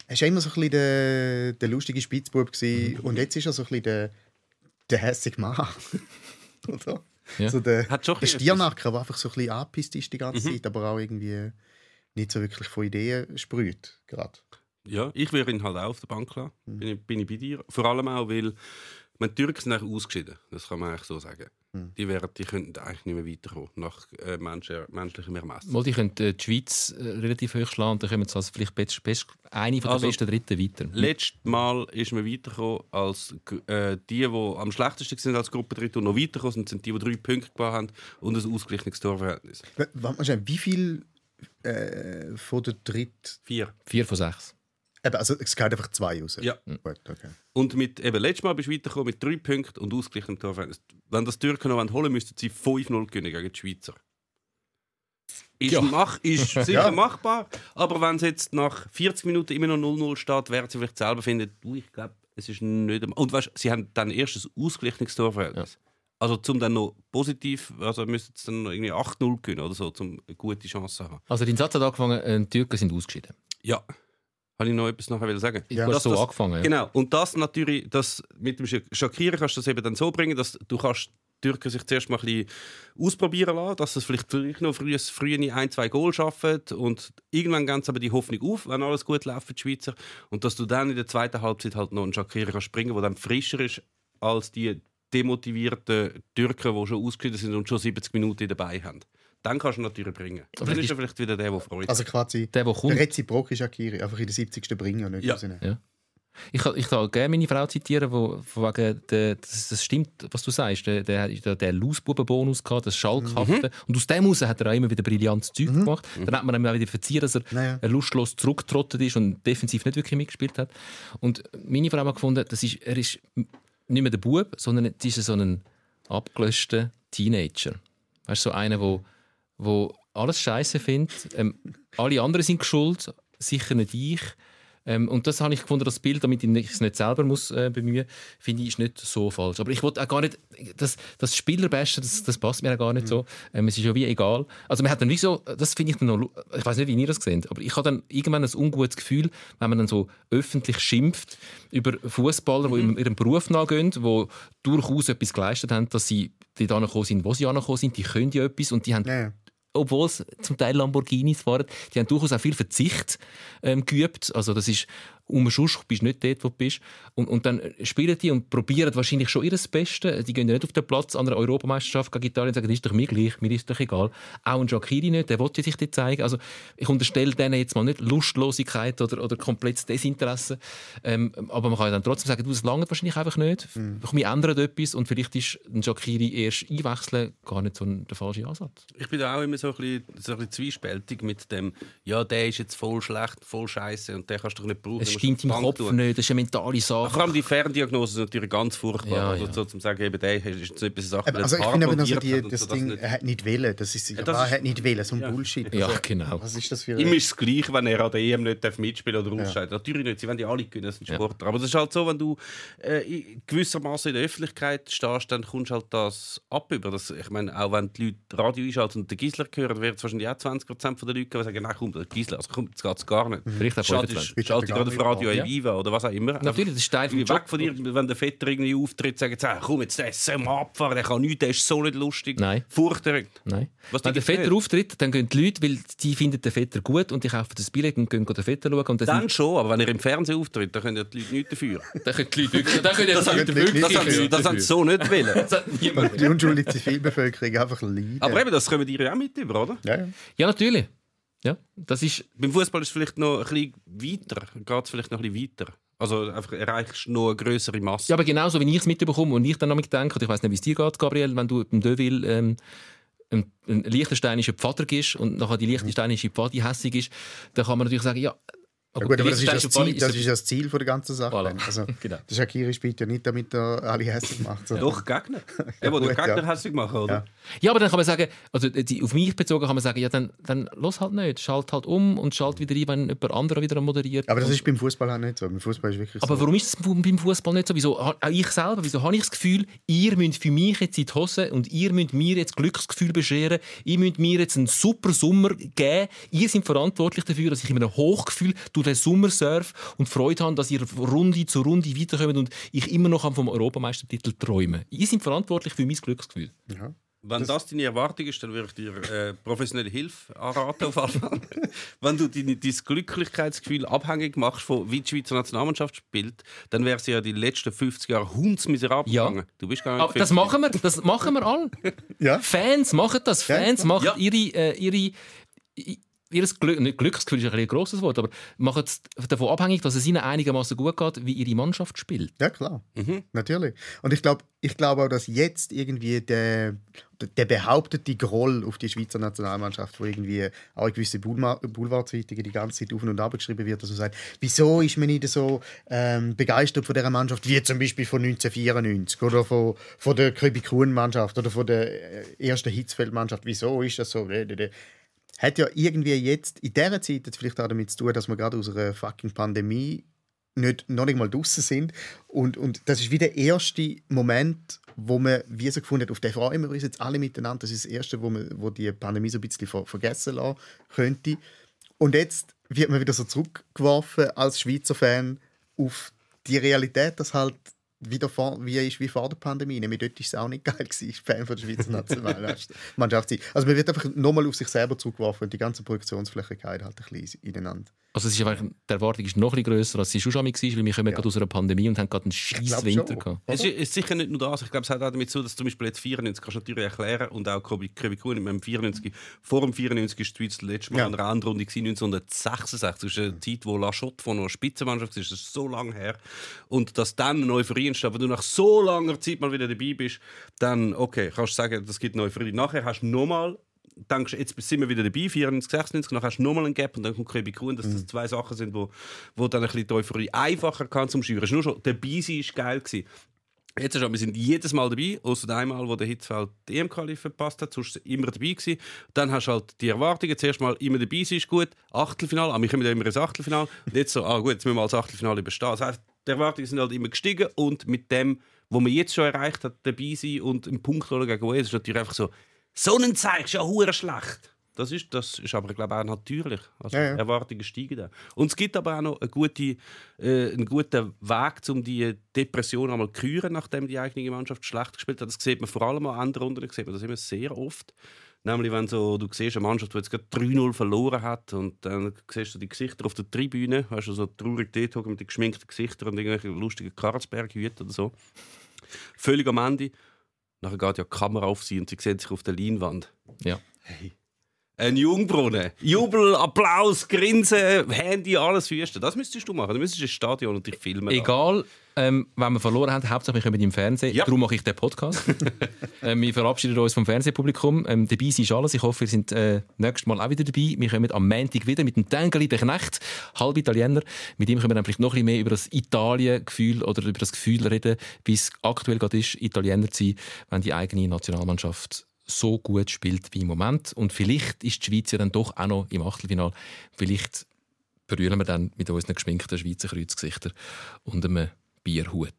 er war immer so ein bisschen der, der lustige Spitzbub gewesen, und jetzt ist er so ein bisschen der, der hässige Mann. oder? Ja. So der, Hat schon der. Stiernacker, der einfach so ein bisschen angepisst ist die ganze Zeit, aber auch irgendwie nicht so wirklich von Ideen sprüht. Gerade. Ja, ich würde ihn halt auch auf der Bank lassen. Bin, ich, bin ich bei dir. Vor allem auch, weil meine die Türken sind eigentlich ausgeschieden. Das kann man eigentlich so sagen. Die, wären, die könnten eigentlich nicht mehr weiterkommen, nach äh, Menschen, menschlichem Ermessen. Mal, die können äh, die Schweiz äh, relativ hoch schlagen und dann kommen sie als vielleicht best, best, eine von der Also, besten Dritten weiter. Letztes Mal ist man weitergekommen als äh, die, die am schlechtesten sind als Gruppe Dritte und noch weitergekommen sind, sind die, die drei Punkte gemacht haben und ein ausgeglichenes Torverhältnis. Wie viel äh, von der Dritt... Vier. Vier von sechs. Eben, also es geht einfach zwei raus? Ja. Gut, okay. Und mit, eben, letztes Mal bist du weitergekommen mit drei Punkten und ausgeglichenem Torverhältnis. Wenn das Türken noch holen wollen, müssten sie 5-0 gewinnen gegen die Schweizer. Ist, Ja. mach, ist sicher Ja. machbar, aber wenn es jetzt nach 40 Minuten immer noch 0-0 steht, werden sie vielleicht selber finden, du, ich glaube, es ist nicht... Und weißt, sie haben dann erst ein ausgeglichenes Torverhältnis. Also zum dann noch positiv, also müssten sie dann noch irgendwie 8-0 gewinnen oder so, um eine gute Chance zu haben. Also dein Satz hat angefangen, äh, die Türken sind ausgeschieden. Ja. Habe ich noch etwas nachher sagen? Du hast so das- angefangen. Ja. Genau. Und das natürlich, das mit dem Sch- Schockieren kannst du das eben dann so bringen, dass du kannst die Türken sich zuerst mal ein bisschen ausprobieren lassen, dass sie vielleicht vielleicht noch früh, früh ein, zwei Goal schaffen und irgendwann ganz aber die Hoffnung auf, wenn alles gut läuft für die Schweizer und dass du dann in der zweiten Halbzeit halt noch einen Schockieren kannst bringen, der dann frischer ist als die demotivierten Türken, die schon ausgeschieden sind und schon 70 Minuten dabei haben. Dann kannst du ihn natürlich bringen. Dann ist er vielleicht wieder der, der freut. Also quasi Der, der kommt. der reziproke Shakiri, einfach in der 70. bringen und nicht Ja. Ja. Ich, kann- ich kann gerne meine Frau zitieren, wo, von wegen, der, das, das stimmt, was du sagst. Der, der hat der, der Lausbubenbonus das Schalkhafte. Und aus dem heraus hat er auch immer wieder brillantes Zeug gemacht. Dann hat man ihm auch wieder verziehen, dass er Naja. lustlos zurückgetrottet ist und defensiv nicht wirklich mitgespielt hat. Und meine Frau hat gefunden, das ist, er ist nicht mehr der Bub, sondern es ist so ein abgelöschter Teenager. Weißt du, so einer, wo, wo alles Scheiße findet. Ähm, alle anderen sind schuld, sicher nicht ich. Ähm, und das habe ich gefunden, das Bild, damit ich es nicht selber muss äh, bemühen, finde ich, ist nicht so falsch. Aber ich wollte auch gar nicht, das, das Spielerbesten, das, das passt mir auch gar nicht so. Ähm, es ist ja wie egal. Also man hat dann wie so, das finde ich dann noch, ich weiß nicht, wie ihr das seht, aber ich habe dann irgendwann ein ungutes Gefühl, wenn man dann so öffentlich schimpft über Fußballer, die ihrem, ihrem Beruf nachgehen, die durchaus etwas geleistet haben, dass sie dort angekommen sind, wo sie angekommen sind, die können ja etwas und die haben ja. Obwohl es zum Teil Lamborghinis fahren, die haben durchaus auch viel Verzicht ähm, geübt. Also das ist um Schuss bist nicht dort, wo du bist. Und, und dann spielen die und probieren wahrscheinlich schon ihr Bestes. Die gehen ja nicht auf den Platz an einer Europameisterschaft gegen Italien und sagen, das ist doch mir gleich, mir ist doch egal. Auch ein Jacquiri nicht, der wollte sich dort zeigen. Also ich unterstelle denen jetzt mal nicht Lustlosigkeit oder, oder komplettes Desinteresse. Ähm, aber man kann ja dann trotzdem sagen, du, es langt wahrscheinlich einfach nicht. Wir ändern etwas und vielleicht ist ein Jacquiri erst einwechseln gar nicht so ein, der falsche Ansatz. Ich bin da auch immer so ein, bisschen, so ein bisschen zwiespältig mit dem, ja, der ist jetzt voll schlecht, voll scheiße und den kannst du doch nicht brauchen. Stimmt im die Kopf tun. nicht, das ist eine mentale Sache. Vor allem die Ferndiagnose ist natürlich ganz furchtbar. Ja, also, ja. So, zum sagen, eben, der ist jetzt etwas Sache, Aber also ich finde aber, also die, das Ding, nicht. er hat nicht wählen. Das ist, ja, das er ist- hat nicht wählen, so ein Bullshit. Ja, Also, genau. Was ist das für Ihm ist es gleich, wenn er an der EM nicht mitspielen oder ausscheiden Natürlich nicht, sie wollen ja alle gewinnen, das sind Ja. Sportler. Aber das ist halt so, wenn du äh, gewissermaßen in der Öffentlichkeit stehst, dann kommst du halt das ab über. Das, ich meine, auch wenn die Leute Radio einschalten und den Gisler hören, werden es wahrscheinlich auch 20% von den Leuten geben, die sagen, nein, komm, der Gisler, also komm, das geht es gar nicht. Vielleicht auch Schalte 25. schalte ich gerade auf Radio Ja. Viva oder was auch immer. Natürlich, das ist Teil vom Job. von dir, wenn der Vetter irgendwie auftritt, sagen sie, ah, komm, jetzt der soll mal abfahren, der kann nichts, der ist so nicht lustig. Nein. Furchterregend. Nein. Was Wenn der Vetter nicht? auftritt, dann gehen die Leute, weil die finden den Vetter gut und die kaufen das Billett und gehen den Vetter schauen. Und dann, Dann sind, schon, aber wenn er im Fernsehen auftritt, dann können ja die Leute nichts dafür. dann können die Leute wirklich, dann können die Das haben, Leute wirklich wirklich das haben, dafür. das haben sie so nicht wollen. Das hat niemand Die unschuldige Zivilbevölkerung einfach leiden. Aber eben, das kommen die ja auch mit über, oder? ja, ja. Ja, natürlich. Ja, das ist, Beim Fußball ist es vielleicht noch ein bisschen weiter. Geht es vielleicht noch ein bisschen weiter. Also einfach erreichst du noch eine größere Masse. ja, aber genauso wie ich es mitbekomme und ich dann noch denke, und ich weiß nicht, wie es dir geht, Gabriel, wenn du im Deville ähm, ein, ein liechtensteinischer Pfader gibst und nachher die liechtensteinische Pfadi hässig ist, dann kann man natürlich sagen, ja, Ja, gut, aber das ist, das, Ziel, das ist das Ziel von der ganzen Sache. Voilà. Also, Genau. Der Shakiri spielt ja nicht, damit er alle hässlich macht. sondern- Doch, Gegner. Ja, wo der gut, Gegner ja. hässlich machen, oder? Ja. Ja, aber dann kann man sagen, also die, auf mich bezogen kann man sagen, ja, dann, dann los halt nicht. Schalt halt um und schalt wieder ein, wenn jemand anderer wieder moderiert. Aber das ist beim Fußball auch nicht so. Beim Fußball ist wirklich aber so. warum ist es beim Fußball nicht so? Wieso, auch ich selber, wieso habe ich das Gefühl, ihr müsst für mich jetzt in die Hose und ihr müsst mir jetzt Glücksgefühl bescheren, ihr müsst mir jetzt einen super Sommer geben, ihr seid verantwortlich dafür, dass ich in einem Hochgefühl durch den Sommer surfe und Freude habe, dass ihr Runde zu Runde weiterkommt und ich immer noch vom Europameistertitel träume. Ihr seid verantwortlich für mein Glücksgefühl. Ja. Wenn das, deine Erwartung ist, dann würde ich dir äh, professionelle Hilfe anraten. Auf. Wenn du dein, dein Glücklichkeitsgefühl abhängig machst von wie die Schweizer Nationalmannschaft spielt, dann wäre sie ja die letzten 50 Jahre hundsmiserabel Ja. gegangen. Du bist gar nicht Aber das 50. machen wir, das machen wir alle. Ja. Fans machen das. Fans ja. machen Ja. ihre, äh, ihre, ihr Glück, nicht Glücksgefühl ist ein, ein grosses Wort, aber machen es davon abhängig, dass es ihnen einigermaßen gut geht, wie ihre Mannschaft spielt. Ja, klar. Mhm. Natürlich. Und ich glaube ich glaub auch, dass jetzt irgendwie der, der behauptete Groll auf die Schweizer Nationalmannschaft, wo irgendwie auch in gewisse Boulevard- Boulevardzeitungen die ganze Zeit auf und ab geschrieben wird, dass man sagt, wieso ist man nicht so ähm, begeistert von dieser Mannschaft wie zum Beispiel von 1994 oder von, von der Köbi-Kuhn-Mannschaft oder von der äh, ersten Hitzfeld-Mannschaft. Wieso ist das so? Hat ja irgendwie jetzt in dieser Zeit jetzt vielleicht auch damit zu tun, dass wir gerade aus einer fucking Pandemie nicht, noch nicht mal draußen sind. Und, und das ist wie der erste Moment, wo man wie so gefunden hat, auf den freuen wir uns jetzt alle miteinander. Das ist das erste, wo, man, wo die Pandemie so ein bisschen ver vergessen lassen könnte. Und jetzt wird man wieder so zurückgeworfen als Schweizer Fan auf die Realität, dass halt wieder vor, wie ist wie vor der Pandemie. Nämlich dort war es auch nicht geil, gewesen, Fan von der Schweizer Nationalmannschaft. Also man wird einfach nochmal auf sich selber zurückgeworfen und die ganze Produktionsfläche geht halt ein bisschen ineinander. Also es ist einfach, die Erwartung ist noch ein bisschen grösser, als sie schon schon war, weil wir kommen gerade aus einer Pandemie und haben gerade einen scheiß Winter schon. gehabt. Es ist, ist sicher nicht nur das. Ich glaube, es hat auch damit zu dass zum Beispiel jetzt 94 kannst du natürlich erklären und auch Köbi Kuhn im 94, vor dem 94 ist die Schweiz das letzte Mal Ja. in einer Endrunde gewesen, 1966. Das ist eine Zeit, wo La Chotte von einer Spitzenmannschaft ist. Das ist so lange her. Und dass dann eine Euphorie entsteht, wenn du nach so langer Zeit mal wieder dabei bist, dann, okay, kannst du sagen, das gibt eine Euphorie. Nachher hast du nochmal denkst, jetzt sind wir wieder dabei, 94, 96, dann hast du nochmal einen Gap und dann kommt Köbi Kuhn, dass das zwei Sachen sind, wo, wo dann ein bisschen die Euphorie einfacher kann zum ist Nur schon, dabei sein war geil. Gewesen. Jetzt schon, wir sind jedes Mal dabei, außer einmal, wo der Hitzfeld die EM-Quali verpasst hat, sonst immer dabei gewesen. Dann hast du halt die Erwartungen, zuerst mal immer dabei sein ist gut, Achtelfinale, aber wir kommen ja immer ins Achtelfinale und jetzt so, ah gut, jetzt müssen wir als Achtelfinale bestehen. Das heisst, die Erwartungen sind halt immer gestiegen und mit dem, was man jetzt schon erreicht hat, dabei sein und einen Punkt holen gegen Wales, ist natürlich einfach so, so ein Zeichen ist ja hure schlecht. Das ist, das ist aber, glaube ich, auch natürlich. Also Ja, ja. Erwartungen steigen da. Und es gibt aber auch noch eine gute, äh, einen guten Weg, um die Depression einmal zu küren, nachdem die eigene Mannschaft schlecht gespielt hat. Das sieht man vor allem an anderen Runden, sieht man das immer sehr oft. Nämlich, wenn so, du siehst eine Mannschaft, die jetzt gerade 3-0 verloren hat und dann siehst du die Gesichter auf der Tribüne, weißt du, so traurig dort mit den geschminkten Gesichtern und irgendwelchen lustigen Karlsberg-Hüten oder so. Völlig am Ende. Nachher geht ja die Kamera auf sie und sie sehen sich auf der Leinwand. Ja. Ein Jungbrunnen. Jubel, Applaus, Grinsen, Handy, alles wüsten. Das müsstest du machen. Du müsstest ins Stadion und dich filmen. Egal, ähm, wenn wir verloren haben, Hauptsache wir kommen im Fernsehen. Ja. Darum mache ich den Podcast. ähm, wir verabschieden uns vom Fernsehpublikum. Ähm, dabei ist alles. Ich hoffe, ihr seid äh, nächstes Mal auch wieder dabei. Wir kommen am Montag wieder mit dem Tengeli, der Knecht, halb Italiener. Mit ihm können wir dann vielleicht noch ein bisschen mehr über das Italien-Gefühl oder über das Gefühl reden, wie es aktuell gerade ist, Italiener zu sein, wenn die eigene Nationalmannschaft so gut spielt wie im Moment. Und vielleicht ist die Schweiz ja dann doch auch noch im Achtelfinale. Vielleicht berühren wir dann mit unseren geschminkten Schweizer Kreuzgesichtern und einem Bierhut.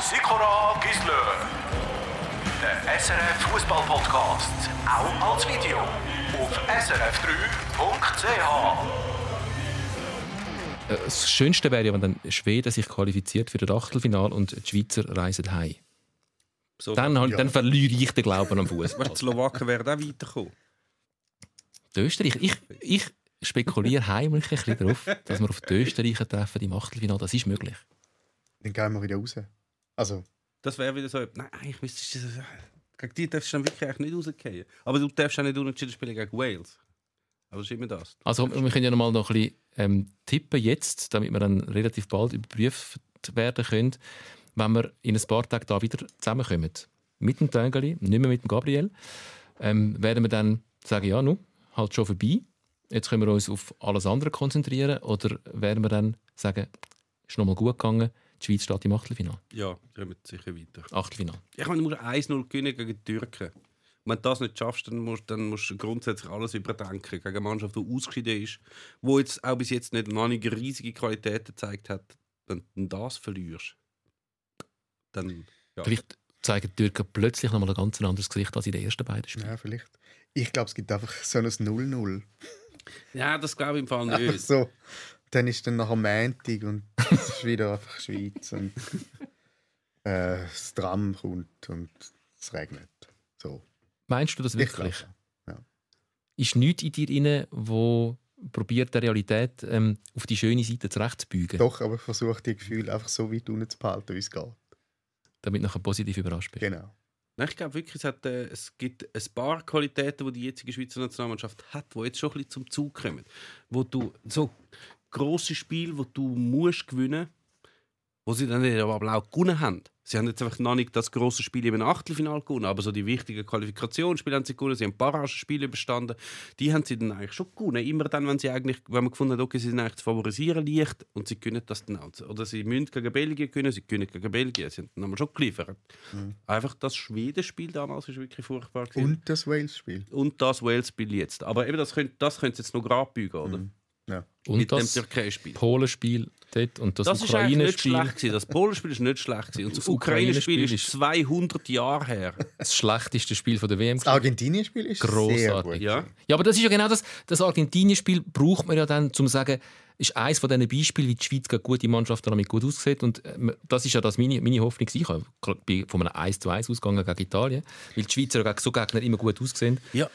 Sikora Gisler. Der SRF Fußball Podcast. Auch als Video. Auf srf3.ch. Äh, Das Schönste wäre ja, wenn dann Schweden sich qualifiziert für das Achtelfinale und die Schweizer reisen heim. So, Dann, ja. dann verliere ich den Glauben am Fußball. die Slowaken wären auch weitergekommen. Die Österreicher, ich, ich spekuliere heimlich ein bisschen darauf, dass wir auf die Österreicher treffen im Achtelfinale. Das ist möglich. Dann gehen wir wieder raus. Also, Das wäre wieder so. Nein, ich müsste. Gegen die darfst du dann wirklich nicht rausgehen. Aber du darfst auch nicht unentschieden spielen gegen Wales. Aber das ist immer das. Also wir können ja noch mal noch ein bisschen ähm, tippen jetzt, damit wir dann relativ bald überprüft werden können, wenn wir in ein paar Tagen da wieder zusammenkommen. Mit dem Töngeli, nicht mehr mit dem Gabriel. Ähm, werden wir dann sagen, ja, nu, halt schon vorbei. jetzt können wir uns auf alles andere konzentrieren oder werden wir dann sagen, ist nochmal gut gegangen, die Schweiz steht im Achtelfinale? Ja, kommen sicher weiter. Achtelfinale. Ich meine, du musst 1-0 gewinnen gegen die Türken. Wenn du das nicht schaffst, dann musst, dann musst du grundsätzlich alles überdenken. Gegen eine Mannschaft, die ausgeschieden ist, die jetzt auch bis jetzt nicht noch nicht riesige Qualitäten gezeigt hat. Wenn du das verlierst, dann... Ja. Vielleicht zeigen die Türken plötzlich nochmal ein ganz anderes Gesicht als in den ersten beiden Spielen. Ja, vielleicht. Ich glaube, es gibt einfach so ein 0-0. ja, das glaube ich im Fall Einfach nicht. so. Dann ist dann nachher Montag und es ist wieder einfach Schweiz und äh, das Tram kommt und es regnet. So. Meinst du das Ich wirklich? glaube. Ist nichts in dir drin, wo probiert der Realität ähm, auf die schöne Seite zurechtzubügen, Doch, aber ich versuche die Gefühle einfach so weit unten zu behalten, wie es geht. Damit du nachher positiv überrascht bist? Genau. Nein, ich glaube wirklich, es, hat, äh, es gibt ein paar Qualitäten, die die jetzige Schweizer Nationalmannschaft hat, die jetzt schon ein bisschen zum Zug kommen. Wo du so grosse Spiele, wo du musst gewinnen, wo sie dann aber auch gewonnen haben. Sie haben jetzt einfach noch nicht das grosse Spiel im Achtelfinale gewonnen, aber so die wichtigen Qualifikationsspiele haben sie gewonnen, sie haben Barragenspiele überstanden, die haben sie dann eigentlich schon gewonnen. Immer dann, wenn sie eigentlich, wenn man gefunden hat, okay, sie sind eigentlich zu favorisieren leicht und sie können das dann auch. Oder sie müssen gegen Belgien gewinnen, sie können gegen Belgien, sie haben dann schon geliefert. Einfach das Schwedenspiel damals ist wirklich furchtbar. gewesen. Und das Wales-Spiel. Und das Wales-Spiel jetzt. Aber eben, das können, das können sie jetzt noch gerade bügen, oder? Ja. Und Mit dem das Türkei-Spiel. Polenspiel dort und das, Das ist eigentlich nicht schlecht gewesen. Das Polenspiel ist nicht schlecht gewesen. Und das Das Ukraine-Spiel Ukraine-Spiel ist ist- 200 Jahre her. Das schlechteste Spiel von der WM. Das Argentinien-Spiel ist gut. Ja. Ja, aber das ist ja genau das. Das Argentinien-Spiel braucht man ja dann, um zu sagen, ist eines von diesen Beispielen, wie die Schweiz gegen gute Mannschaften damit gut aussieht. Und äh, das ist ja das meine, meine Hoffnung. gewesen. Ich habe gerade bei- von einem 1 zu 1 ausgegangen gegen Italien, weil die Schweizer gegen so Gegner immer gut aussehen. Ja.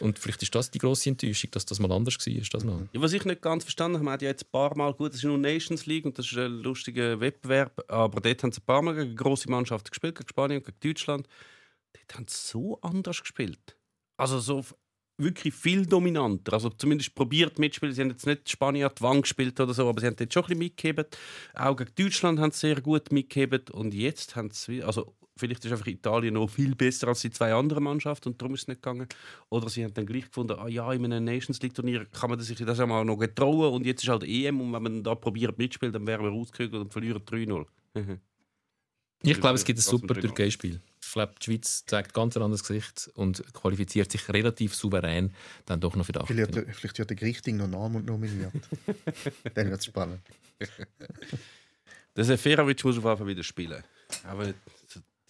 Und vielleicht ist das die grosse Enttäuschung, dass das mal anders war. Ist das mal. Ja, was ich nicht ganz verstanden habe, man hat ja jetzt ein paar Mal, gut, das ist nur Nations League und das ist ein lustiger Wettbewerb, aber dort haben sie ein paar Mal gegen grosse Mannschaften gespielt, gegen Spanien, gegen Deutschland. Dort haben sie so anders gespielt. Also so wirklich viel dominanter. Also zumindest probiert mitspielen. Sie haben jetzt nicht Spanien an die Wand gespielt oder so, aber sie haben dort schon ein bisschen mitgegeben. Auch gegen Deutschland haben sie sehr gut mitgegeben und jetzt haben sie, also vielleicht ist einfach Italien noch viel besser als die zwei anderen Mannschaften und darum ist es nicht gegangen. Oder sie haben dann gleich gefunden, ah ja, in einem Nations League Turnier kann man sich das ja mal noch getrauen und jetzt ist halt EM und wenn man da probiert mitspielt, dann wären wir rausgekriegt und verlieren 3-0. Ich glaube, es gibt ein super Türkei-Spiel. Ich glaube, die Schweiz zeigt ganz ein anderes Gesicht und qualifiziert sich relativ souverän dann doch noch für die Vielleicht, vielleicht wird der Grichting noch Namen nominiert. Dann wird es spannend. Der Seferovic muss auf jeden Fall wieder spielen. Aber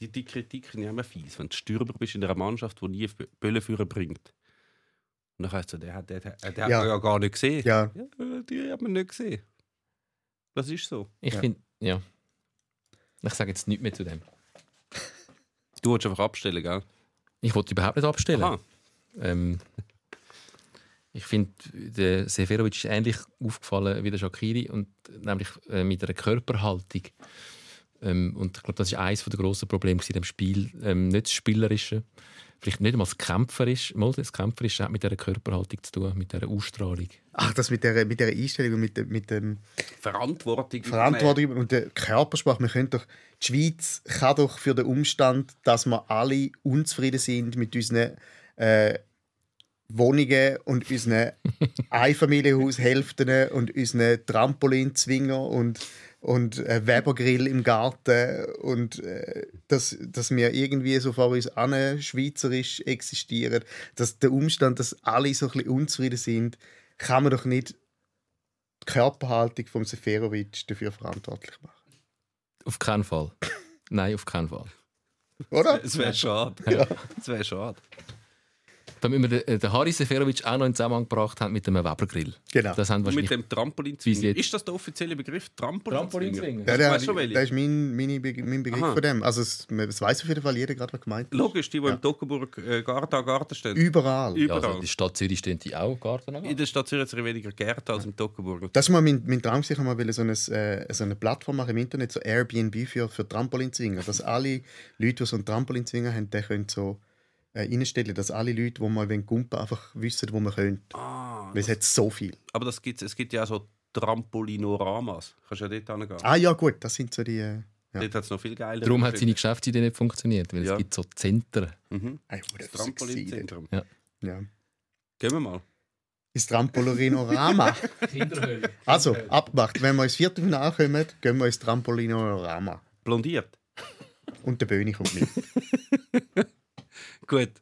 die, die Kritik ist immer fies. Wenn du Stürmer bist in einer Mannschaft, die nie Böllenführer bringt. Und dann heißt es, der hat, der, der, der hat Ja. man ja gar nicht gesehen. Ja, Ja, die hat man nicht gesehen. Das ist so. Ich Ja. finde, ja. Ich sage jetzt nichts mehr zu dem. Du willst einfach abstellen, gell? Ich wollte überhaupt nicht abstellen. Ähm, ich finde, der Seferovic ist ähnlich aufgefallen wie der Shakiri, und nämlich äh, mit einer Körperhaltung. Ähm, und ich glaube, das ist eines der grossen Probleme in dem Spiel. Ähm, nicht das Spielerische, vielleicht nicht einmal das Kämpferische. Mal das Kämpferische hat mit dieser Körperhaltung zu tun, mit dieser Ausstrahlung. ach, das mit der, mit der Einstellung und mit, dem- mit dem Verantwortung. Verantwortung und der Körpersprache. Wir können doch, die Schweiz kann doch für den Umstand, dass wir alle unzufrieden sind mit unseren äh, Wohnungen und unseren Einfamilienhaushälften und unseren Trampolinzwinger und, und äh, Webergrill im Garten und äh, dass, dass wir irgendwie so vor uns an schweizerisch existieren, dass der Umstand, dass alle so ein bisschen unzufrieden sind, kann man doch nicht die Körperhaltung von Seferovic dafür verantwortlich machen. Auf keinen Fall. Nein, auf keinen Fall. Oder? Es wäre schade. Es wäre schade. Da müssen wir den, den Haris Seferovic auch noch in Zusammenhang gebracht haben mit dem Webergrill. Genau. Das haben mit dem Trampolinzwinger. Ist das der offizielle Begriff? Trampolinzwinger? Ja, Ich der, ist mein, meine, Be- mein Begriff Aha. von dem. Also, es, es weiß auf jeden Fall jeder gerade, was gemeint ist. Logisch, die, die Ja. im Toggenburg äh, Garten an Garten stehen. Überall. Ü- ja, also überall. in der Stadt Zürich stehen die auch Garten an. In der Stadt Zürich sind weniger Gärten als im Toggenburg. Das ist mal mein, mein Traum, ich mal will so eine, äh, so eine Plattform machen im Internet, so Airbnb für, für Trampolinzwinger. Dass alle Leute, die so einen Trampolinzwinger haben, können so äh, reinstellen, dass alle Leute, die mal gumpen einfach wissen, wo man könnte. Ah, Weil es hat so viel. aber das gibt's, es gibt ja auch so Trampolinoramas. Kannst du ja dort hingehen. Ah ja, gut, das sind so die... Äh, ja. Dort hat es noch viel geiler. Darum hat seine Geschäftsidee nicht funktioniert, weil Ja. es gibt so Zentren. Mhm. Das. Trampolinzentrum. Ja. Gehen wir mal. ins Trampolinorama. Kinderhöhle. Also, abgemacht. Wenn wir ins Viertelfinale kommen, gehen wir ins Trampolinorama. Blondiert. Und der Böhni kommt mit. Gut.